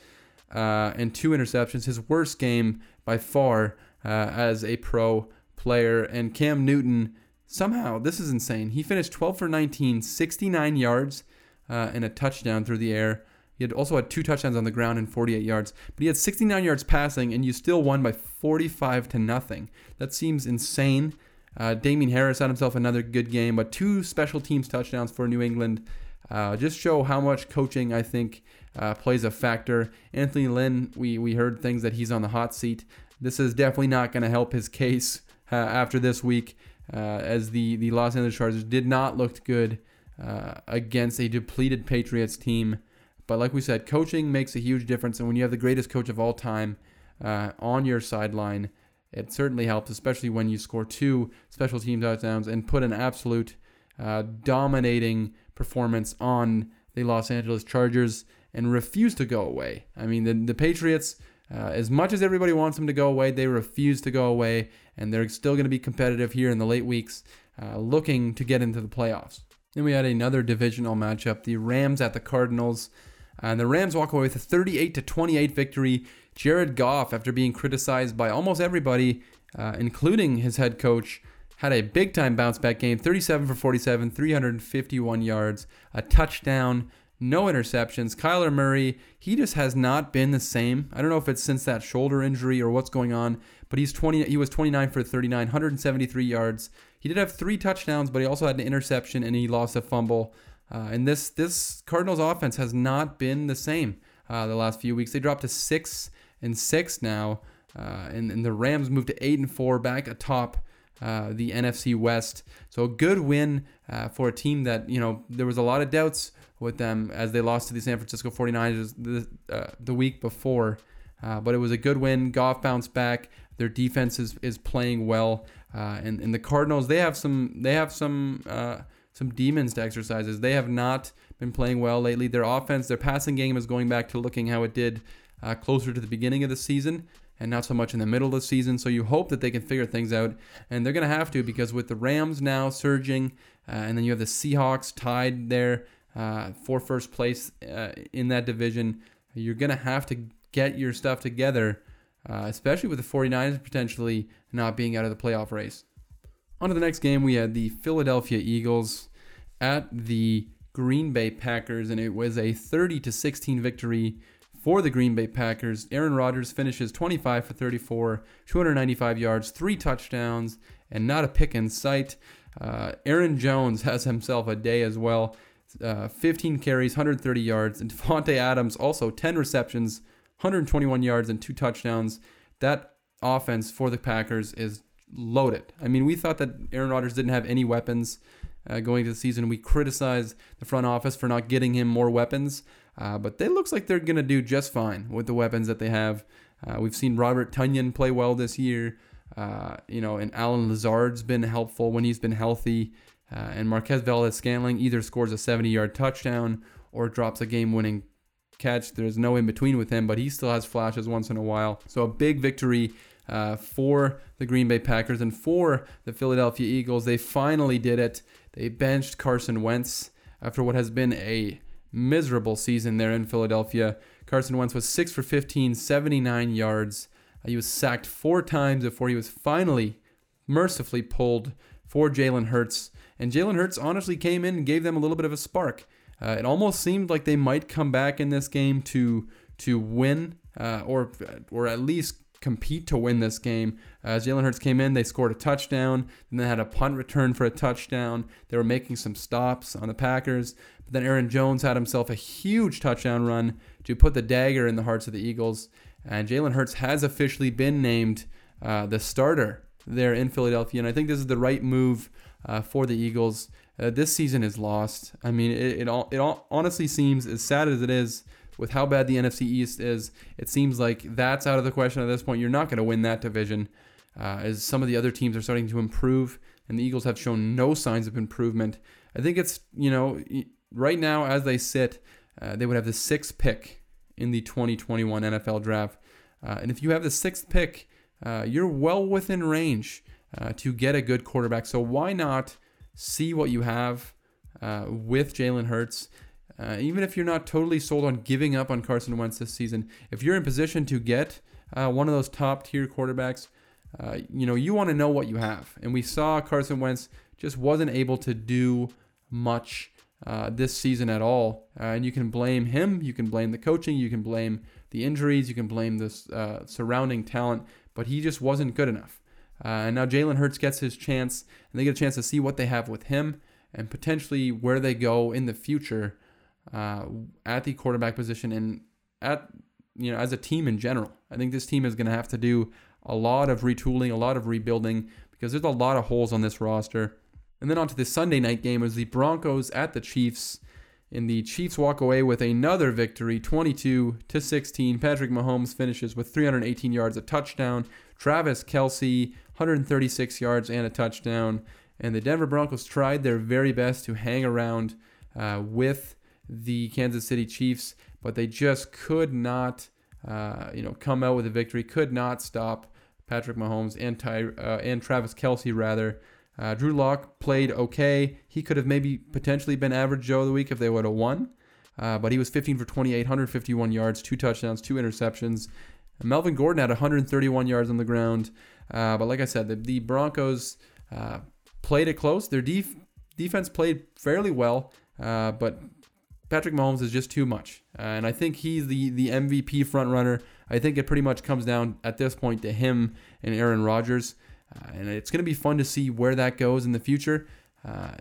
S1: uh, and two interceptions. His worst game by far uh, as a pro player. And Cam Newton, somehow, this is insane. He finished 12 for 19, 69 yards, uh, and a touchdown through the air. He had also had two touchdowns on the ground and 48 yards, but he had 69 yards passing, and you still won by 45 to nothing. That seems insane. Uh, Damien Harris had himself another good game, but two special teams touchdowns for New England. Uh, just show how much coaching I think uh, plays a factor. Anthony Lynn, we we heard things that he's on the hot seat. This is definitely not going to help his case uh, after this week, as the the Los Angeles Chargers did not look good uh, against a depleted Patriots team. But like we said, coaching makes a huge difference, and when you have the greatest coach of all time uh, on your sideline, it certainly helps, especially when you score two special team touchdowns and put an absolute uh, dominating performance on the Los Angeles Chargers and refuse to go away. I mean, the, the Patriots, uh, as much as everybody wants them to go away, they refuse to go away, and they're still going to be competitive here in the late weeks, uh, looking to get into the playoffs. Then we had another divisional matchup the Rams at the Cardinals. And the Rams walk away with a 38 to 28 victory. Jared Goff, after being criticized by almost everybody, uh, including his head coach, had a big time bounce back game 37 for 47, 351 yards, a touchdown, no interceptions. Kyler Murray, he just has not been the same. I don't know if it's since that shoulder injury or what's going on, but he's 20 he was 29 for 39, 173 yards. He did have 3 touchdowns, but he also had an interception and he lost a fumble. Uh, and this this Cardinals offense has not been the same uh, the last few weeks. They dropped to six and six now, uh, and, and, the Rams moved to eight and four, back atop uh, the NFC West. So a good win uh, for a team that you know there was a lot of doubts with them as they lost to the San Francisco 49ers the, uh, the week before. but it was a good win. Goff bounced back. Their defense is, is playing well, and, and the Cardinals they have some they have some some demons to exercises. They have not been playing well lately. Their offense, their passing game is going back to looking how it did uh, closer to the beginning of the season and not so much in the middle of the season. So you hope that they can figure things out. And they're going to have to because with the Rams now surging, uh, and then you have the Seahawks tied there uh, for first place uh, in that division, you're going to have to get your stuff together, uh, especially with the 49ers potentially not being out of the playoff race. On to the next game, we had the Philadelphia Eagles at the Green Bay Packers, and it was a 30 to 16 victory for the Green Bay Packers. Aaron Rodgers finishes 25 for 34, 295 yards, three touchdowns, and not a pick in sight. Uh, Aaron Jones has himself a day as well. Uh, 15 carries, 130 yards, and Davante Adams also 10 receptions, 121 yards, and two touchdowns. That offense for the Packers is loaded. I mean, we thought that Aaron Rodgers didn't have any weapons uh, going to the season. We criticized the front office for not getting him more weapons, uh, but it looks like they're going to do just fine with the weapons that they have. Uh, we've seen Robert Tonyan play well this year, uh, you know, and Allen Lazard's been helpful when he's been healthy. Uh, and Marquez Valdes-Scantling either scores a 70-yard touchdown or drops a game-winning catch. There's no in between with him, but he still has flashes once in a while. So a big victory uh, for the Green Bay Packers and for the Philadelphia Eagles. They finally did it. They benched Carson Wentz after what has been a miserable season there in Philadelphia. Carson Wentz was 6 for 15, 79 yards. Uh, he was sacked four times before he was finally mercifully pulled for Jalen Hurts. And Jalen Hurts honestly came in and gave them a little bit of a spark. Uh, it almost seemed like they might come back in this game to to win, uh, or or at least compete to win this game. As Jalen Hurts came in, they scored a touchdown, then had a punt return for a touchdown. They were making some stops on the Packers. But then Aaron Jones had himself a huge touchdown run to put the dagger in the hearts of the Eagles. And Jalen Hurts has officially been named uh, the starter there in Philadelphia, and I think this is the right move uh, for the Eagles. Uh, this season is lost. I mean, it, it all it all honestly seems as sad as it is with how bad the NFC East is. It seems like that's out of the question at this point. You're not going to win that division, uh, as some of the other teams are starting to improve, and the Eagles have shown no signs of improvement. I think it's you know right now as they sit, uh, they would have the sixth pick in the 2021 NFL Draft, uh, and if you have the sixth pick, uh, you're well within range uh, to get a good quarterback. So why not see what you have uh, with Jalen Hurts? Uh, even if you're not totally sold on giving up on Carson Wentz this season, if you're in position to get uh, one of those top tier quarterbacks, uh, you know you want to know what you have. And we saw Carson Wentz just wasn't able to do much uh, this season at all. and you can blame him, you can blame the coaching, you can blame the injuries, you can blame the surrounding talent, but he just wasn't good enough. Uh, and now Jalen Hurts gets his chance, and they get a chance to see what they have with him and potentially where they go in the future uh, at the quarterback position and at you know as a team in general. I think this team is going to have to do a lot of retooling, a lot of rebuilding because there's a lot of holes on this roster. And then on to the Sunday night game was the Broncos at the Chiefs. And the Chiefs walk away with another victory, 22 to 16. Patrick Mahomes finishes with 318 yards, a touchdown. Travis Kelce, 136 yards and a touchdown. And the Denver Broncos tried their very best to hang around uh, with the Kansas City Chiefs, but they just could not, uh, you know, come out with a victory. Could not stop Patrick Mahomes and Ty, uh, and Travis Kelce rather. Uh, Drew Lock played okay. He could have maybe potentially been average Joe of the week if they would have won. Uh, but he was 15 for 28, 151 yards, two touchdowns, two interceptions. Melvin Gordon had 131 yards on the ground. Uh, but like I said, the, the Broncos uh, played it close. Their def- defense played fairly well, uh, but Patrick Mahomes is just too much. and I think he's the, the MVP front runner. I think it pretty much comes down at this point to him and Aaron Rodgers. Uh, and it's going to be fun to see where that goes in the future. Uh,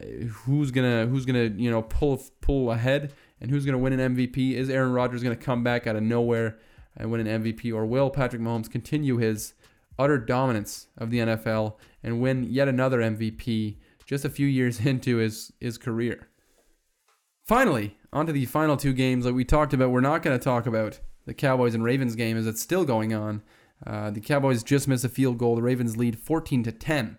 S1: who's gonna who's gonna you know pull pull ahead and who's gonna win an MVP? Is Aaron Rodgers gonna come back out of nowhere and win an MVP, or will Patrick Mahomes continue his utter dominance of the NFL and win yet another MVP just a few years into his, his career. Finally, onto the final two games that we talked about. We're not going to talk about the Cowboys and Ravens game as it's still going on. Uh, the Cowboys just missed a field goal. The Ravens lead 14 to 10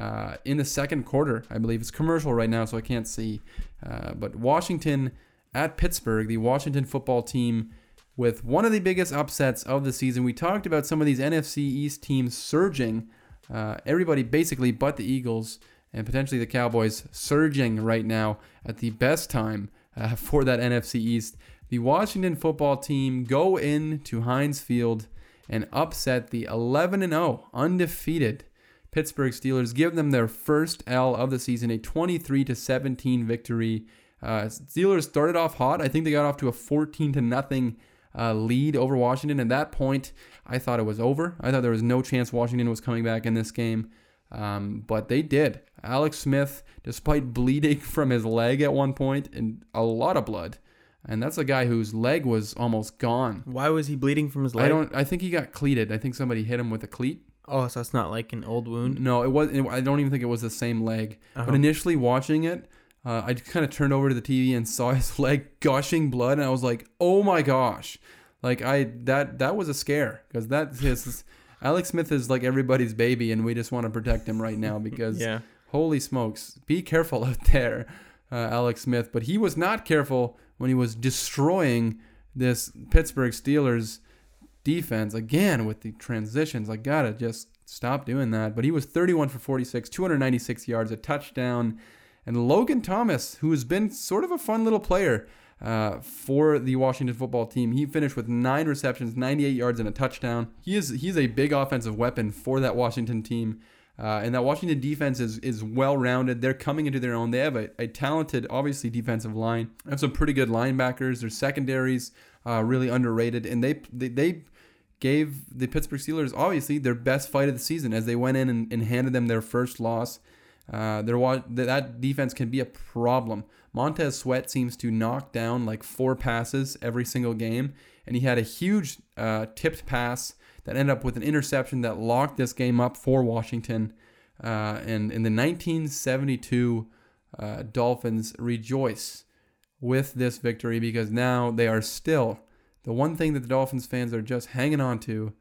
S1: uh, in the second quarter. I believe it's commercial right now, so I can't see. Uh, but Washington at Pittsburgh, the Washington football team with one of the biggest upsets of the season. We talked about some of these NFC East teams surging, uh, everybody basically but the Eagles and potentially the Cowboys surging right now at the best time uh, for that NFC East. The Washington football team go into Heinz Field and upset the 11 0 undefeated Pittsburgh Steelers, give them their first L of the season, a 23 17 victory. Uh, Steelers started off hot. I think they got off to a 14 0 nothing uh, lead over Washington. At that point, I thought it was over. I thought there was no chance Washington was coming back in this game. Um, but they did. Alex Smith, despite bleeding from his leg at one point and a lot of blood, and that's a guy whose leg was almost gone.
S2: Why was he bleeding from his leg?
S1: I don't. I think he got cleated. I think somebody hit him with a cleat.
S2: Oh, so it's not like an old wound.
S1: No, it was. I don't even think it was the same leg. Uh-huh. But initially watching it, uh, I kind of turned over to the TV and saw his leg gushing blood, and I was like, "Oh my gosh!" Like I that that was a scare because that is Alex Smith is like everybody's baby, and we just want to protect him right now because
S2: yeah.
S1: holy smokes, be careful out there, uh, Alex Smith. But he was not careful when he was destroying this Pittsburgh Steelers defense again with the transitions. I gotta just stop doing that. But he was 31 for 46, 296 yards, a touchdown and Logan Thomas, who has been sort of a fun little player uh, for the Washington football team. He finished with nine receptions, 98 yards, and a touchdown. He is he's a big offensive weapon for that Washington team. Uh, and that Washington defense is is well rounded. They're coming into their own. They have a, a talented, obviously defensive line. They have some pretty good linebackers. Their secondaries uh, really underrated, and they they, they gave the Pittsburgh Steelers obviously their best fight of the season as they went in and, and handed them their first loss. Uh, there that defense can be a problem. Montez Sweat seems to knock down like four passes every single game, and he had a huge uh, tipped pass that ended up with an interception that locked this game up for Washington. Uh, and in the 1972 uh, Dolphins rejoice with this victory because now they are still the one thing that the Dolphins fans are just hanging on to.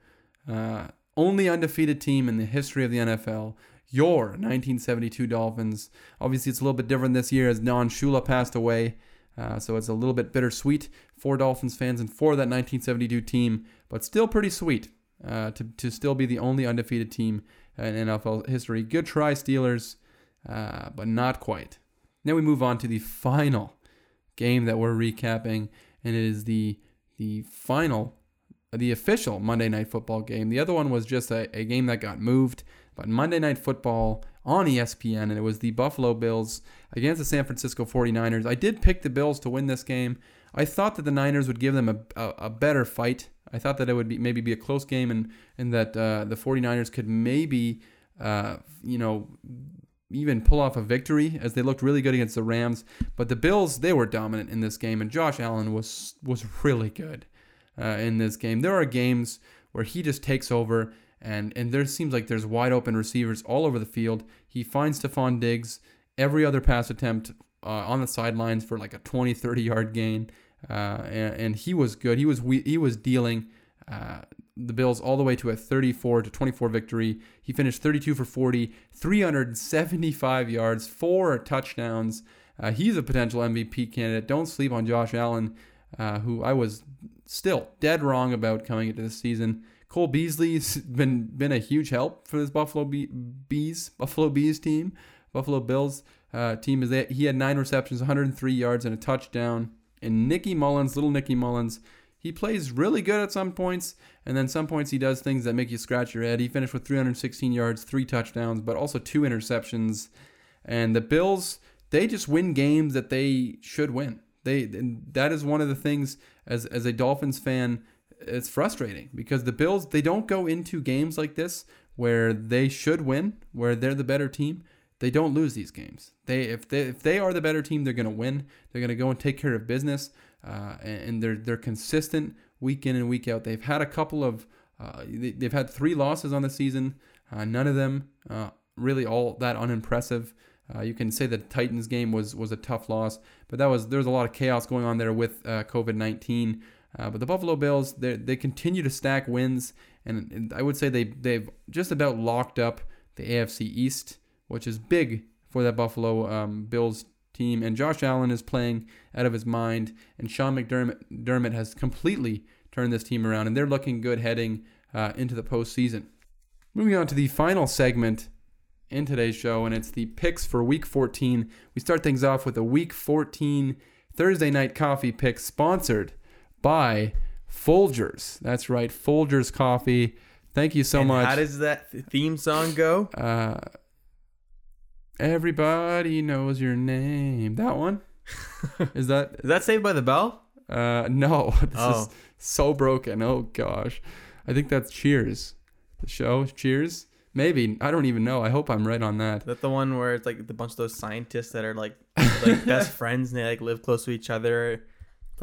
S1: Uh, only undefeated team in the history of the NFL. Your 1972 Dolphins. Obviously, it's a little bit different this year as Don Shula passed away. Uh, so it's a little bit bittersweet for Dolphins fans and for that 1972 team, but still pretty sweet uh, to, to still be the only undefeated team in NFL history. Good try, Steelers, uh, but not quite. Now we move on to the final game that we're recapping, and it is the the final, the official Monday Night Football game. The other one was just a, a game that got moved, but Monday Night Football on ESPN, and it was the Buffalo Bills against the San Francisco 49ers. I did pick the Bills to win this game. I thought that the Niners would give them a, a, a better fight. I thought that it would be maybe be a close game and, and that uh, the 49ers could maybe, uh, you know, even pull off a victory as they looked really good against the Rams. But the Bills, they were dominant in this game, and Josh Allen was was really good uh, in this game. There are games where he just takes over, and and there seems like there's wide open receivers all over the field. He finds Stefon Diggs every other pass attempt uh, on the sidelines for like a 20, 30 yard gain, uh, and, and, he was good. He was he was dealing. Uh, the Bills all the way to a 34 to 24 victory. He finished 32 for 40, 375 yards, four touchdowns. Uh, he's a potential MVP candidate. Don't sleep on Josh Allen, uh, who I was still dead wrong about coming into this season. Cole Beasley's been been a huge help for this Buffalo Be- Bees Buffalo Bees team. Buffalo Bills uh, team is that he had nine receptions, 103 yards, and a touchdown. And Nicky Mullens, little Nicky Mullens, he plays really good at some points, and then some points he does things that make you scratch your head. He finished with 316 yards, three touchdowns, but also two interceptions. And the Bills, they just win games that they should win. They that is one of the things as as a Dolphins fan, it's frustrating because the Bills they don't go into games like this where they should win, where they're the better team. They don't lose these games. They if they if they are the better team, they're going to win. They're going to go and take care of business uh, and they're they're consistent week in and week out. They've had a couple of uh, they, have had three losses on the season. Uh, none of them uh, really all that unimpressive. Uh, you can say the Titans game was was a tough loss, but that was there was a lot of chaos going on there with uh, COVID nineteen. But the Buffalo Bills they they continue to stack wins, and, and I would say they they've just about locked up the AFC East, which is big for that Buffalo um, Bills team, and Josh Allen is playing out of his mind, and Sean McDermott has completely turned this team around, and they're looking good heading uh, into the postseason. Moving on to the final segment in today's show, and it's the picks for Week 14. We start things off with a Week 14 Thursday night coffee pick sponsored by Folgers. That's right, Folgers Coffee. Thank you so
S2: and
S1: much.
S2: How does that theme song go?
S1: Uh, Everybody knows your name. That one? Is that
S2: Is that Saved by the Bell?
S1: uh no. This
S2: Oh.
S1: is so broken. Oh gosh. I think that's Cheers. The show Cheers? Maybe. I don't even know. I hope I'm right on that.
S2: Is that the one where it's like the bunch of those scientists that are like like best friends and they like live close to each other?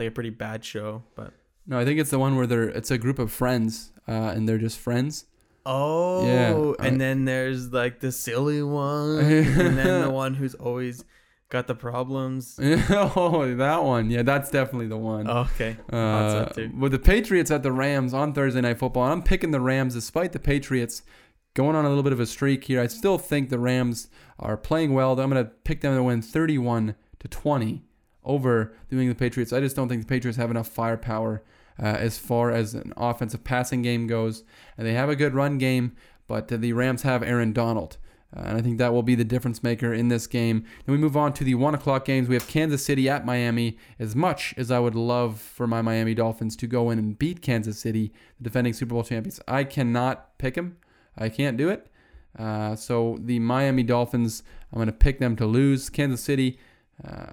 S2: Like a pretty bad show, but
S1: No, I think it's the one where they're it's a group of friends uh and they're just friends.
S2: Oh,
S1: Yeah,
S2: and
S1: I-
S2: then there's like the silly one, and then the one who's always got the problems.
S1: oh, that one. Yeah, that's definitely the one.
S2: Oh, okay,
S1: Uh,
S2: That's it too.
S1: with the Patriots at the Rams on Thursday Night Football, I'm picking the Rams despite the Patriots going on a little bit of a streak here. I still think the Rams are playing well. I'm going to pick them to win 31 to 20 over the New England Patriots. I just don't think the Patriots have enough firepower uh, as far as an offensive passing game goes, and they have a good run game, but the Rams have Aaron Donald. Uh, and I think that will be the difference maker in this game. Then we move on to the one o'clock games. We have Kansas City at Miami. As much as I would love for my Miami Dolphins to go in and beat Kansas City, the defending Super Bowl champions, I cannot pick them. I can't do it. Uh, so the Miami Dolphins, I'm going to pick them to lose. Kansas City. Uh,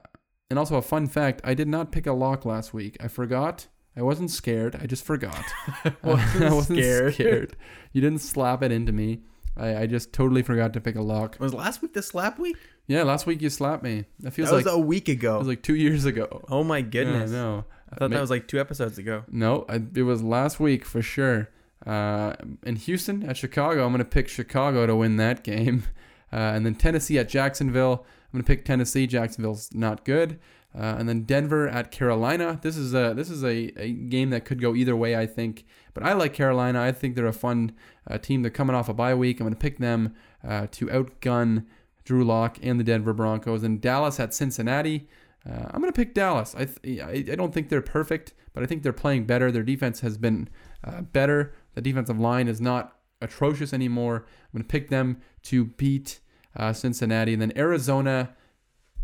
S1: and also a fun fact: I did not pick a lock last week. I forgot. I wasn't scared. I just forgot.
S2: Wasn't
S1: I wasn't
S2: scared.
S1: scared. You didn't slap it into me. I, I just totally forgot to pick a lock.
S2: Was last week the slap week?
S1: Yeah, last week you slapped me. That feels
S2: that was
S1: like
S2: a week ago.
S1: it was like two years ago.
S2: oh my goodness!
S1: Yeah, I know.
S2: I thought that was like two episodes ago.
S1: No, I, it was last week for sure. Uh, in Houston at Chicago, I'm going to pick Chicago to win that game. Uh, and then Tennessee at Jacksonville, I'm going to pick Tennessee. Jacksonville's not good. Uh, and then Denver at Carolina. This is a this is a, a game that could go either way, I think. But I like Carolina. I think they're a fun uh, team. They're coming off a bye week. I'm going to pick them uh, to outgun Drew Lock and the Denver Broncos. And Dallas at Cincinnati. Uh, I'm going to pick Dallas. I, th- I don't think they're perfect, but I think they're playing better. Their defense has been uh, better. The defensive line is not atrocious anymore. I'm going to pick them to beat uh, Cincinnati. And then Arizona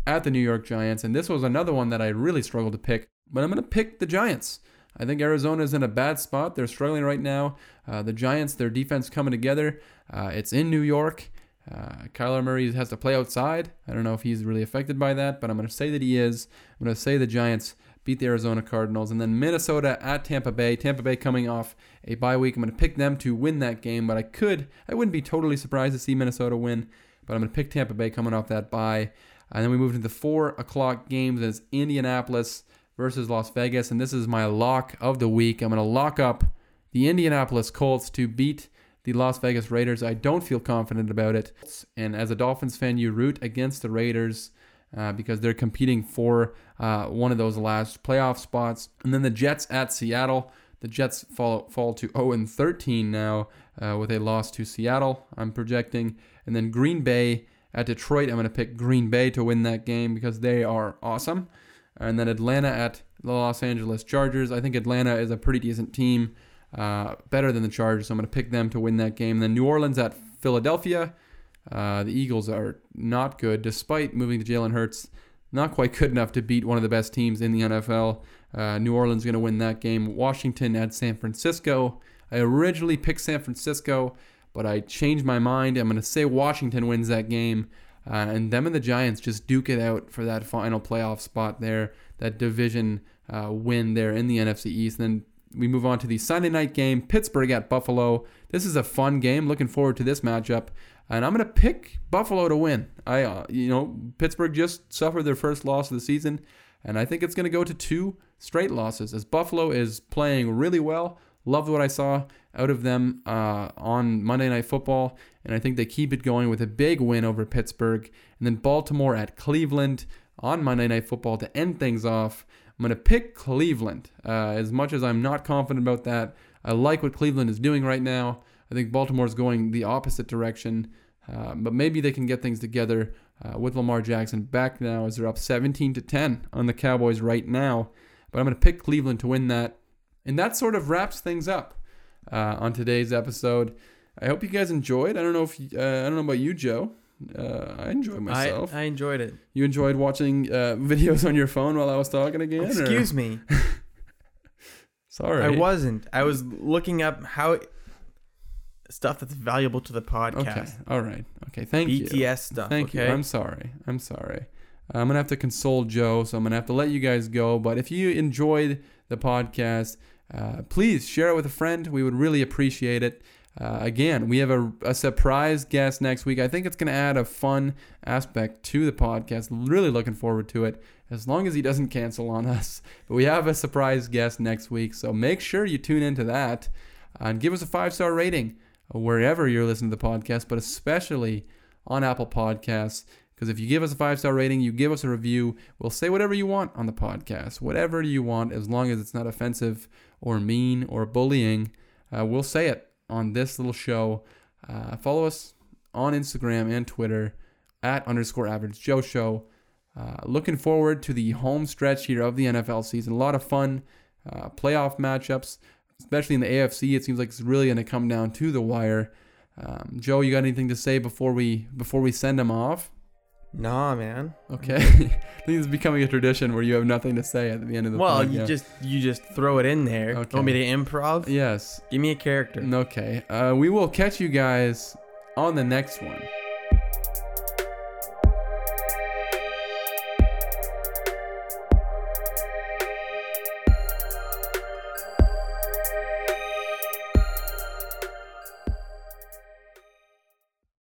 S1: at the New York Giants. And this was another one that I really struggled to pick, but I'm going to pick the Giants. I think Arizona is in a bad spot. They're struggling right now. Uh, the Giants, their defense coming together. Uh, it's in New York. Uh, Kyler Murray has to play outside. I don't know if he's really affected by that, but I'm going to say that he is. I'm going to say the Giants beat the Arizona Cardinals. And then Minnesota at Tampa Bay. Tampa Bay coming off a bye week. I'm going to pick them to win that game, but I could, I wouldn't be totally surprised to see Minnesota win, but I'm going to pick Tampa Bay coming off that bye. And then we move to the four o'clock games as Indianapolis versus Las Vegas. And this is my lock of the week. I'm going to lock up the Indianapolis Colts to beat the Las Vegas Raiders. I don't feel confident about it. And as a Dolphins fan, you root against the Raiders uh, because they're competing for uh, one of those last playoff spots. And then the Jets at Seattle. The Jets fall fall to 0 and 13 now uh, with a loss to Seattle. I'm projecting, and then Green Bay at Detroit. I'm going to pick Green Bay to win that game because they are awesome. And then Atlanta at the Los Angeles Chargers. I think Atlanta is a pretty decent team, uh, better than the Chargers. So I'm going to pick them to win that game. And then New Orleans at Philadelphia. Uh, the Eagles are not good, despite moving to Jalen Hurts. Not quite good enough to beat one of the best teams in the NFL. Uh, New Orleans going to win that game. Washington at San Francisco. I originally picked San Francisco, but I changed my mind. I'm going to say Washington wins that game. Uh, and them and the Giants just duke it out for that final playoff spot there, that division uh, win there in the NFC East. And then we move on to the Sunday night game, Pittsburgh at Buffalo. This is a fun game. Looking forward to this matchup and I'm gonna pick Buffalo to win. I, uh, you know, Pittsburgh just suffered their first loss of the season, and I think it's gonna go to two straight losses as Buffalo is playing really well. Loved what I saw out of them uh, on Monday Night Football, and I think they keep it going with a big win over Pittsburgh, and then Baltimore at Cleveland on Monday Night Football to end things off. I'm gonna pick Cleveland. Uh, as much as I'm not confident about that, I like what Cleveland is doing right now. I think Baltimore's going the opposite direction, uh, but maybe they can get things together uh, with Lamar Jackson back now as they're up 17 to 10 on the Cowboys right now. But I'm going to pick Cleveland to win that, and that sort of wraps things up uh, on today's episode. I hope you guys enjoyed. I don't know if uh, I don't know about you, Joe. Uh, I enjoyed myself.
S2: I, I enjoyed it.
S1: You enjoyed watching uh, videos on your phone while I was talking again.
S2: Excuse
S1: or?
S2: me.
S1: Sorry,
S2: I wasn't. I was looking up how stuff that's valuable to the podcast.
S1: Okay. All right. Okay. Thank
S2: BTS
S1: you.
S2: BTS stuff.
S1: Thank
S2: okay?
S1: you. I'm sorry. I'm sorry. I'm gonna have to console Joe, so I'm gonna have to let you guys go. But if you enjoyed the podcast, uh, please share it with a friend. We would really appreciate it. Uh, again, we have a, a, surprise guest next week. I think it's going to add a fun aspect to the podcast. Really looking forward to it, as long as he doesn't cancel on us. But we have a surprise guest next week, so make sure you tune into that and give us a five star rating wherever you're listening to the podcast, but especially on Apple Podcasts. Because if you give us a five star rating, you give us a review, we'll say whatever you want on the podcast, whatever you want, as long as it's not offensive or mean or bullying. Uh, we'll say it on this little show. Uh, follow us on Instagram and Twitter at underscore average Joe Show. Uh, looking forward to the home stretch here of the NFL season. A lot of fun uh, playoff matchups especially in the AFC. It seems like it's really going to come down to the wire. Um, Joe, you got anything to say before we before we send him off?
S2: Nah, man.
S1: Okay, I think it's becoming a tradition where you have nothing to say at the end of the.
S2: Well,
S1: podcast.
S2: you just you just throw it in there.
S1: Okay.
S2: Want me to improv?
S1: Yes.
S2: Give me a character.
S1: Okay. Uh, we will catch you guys on the next one.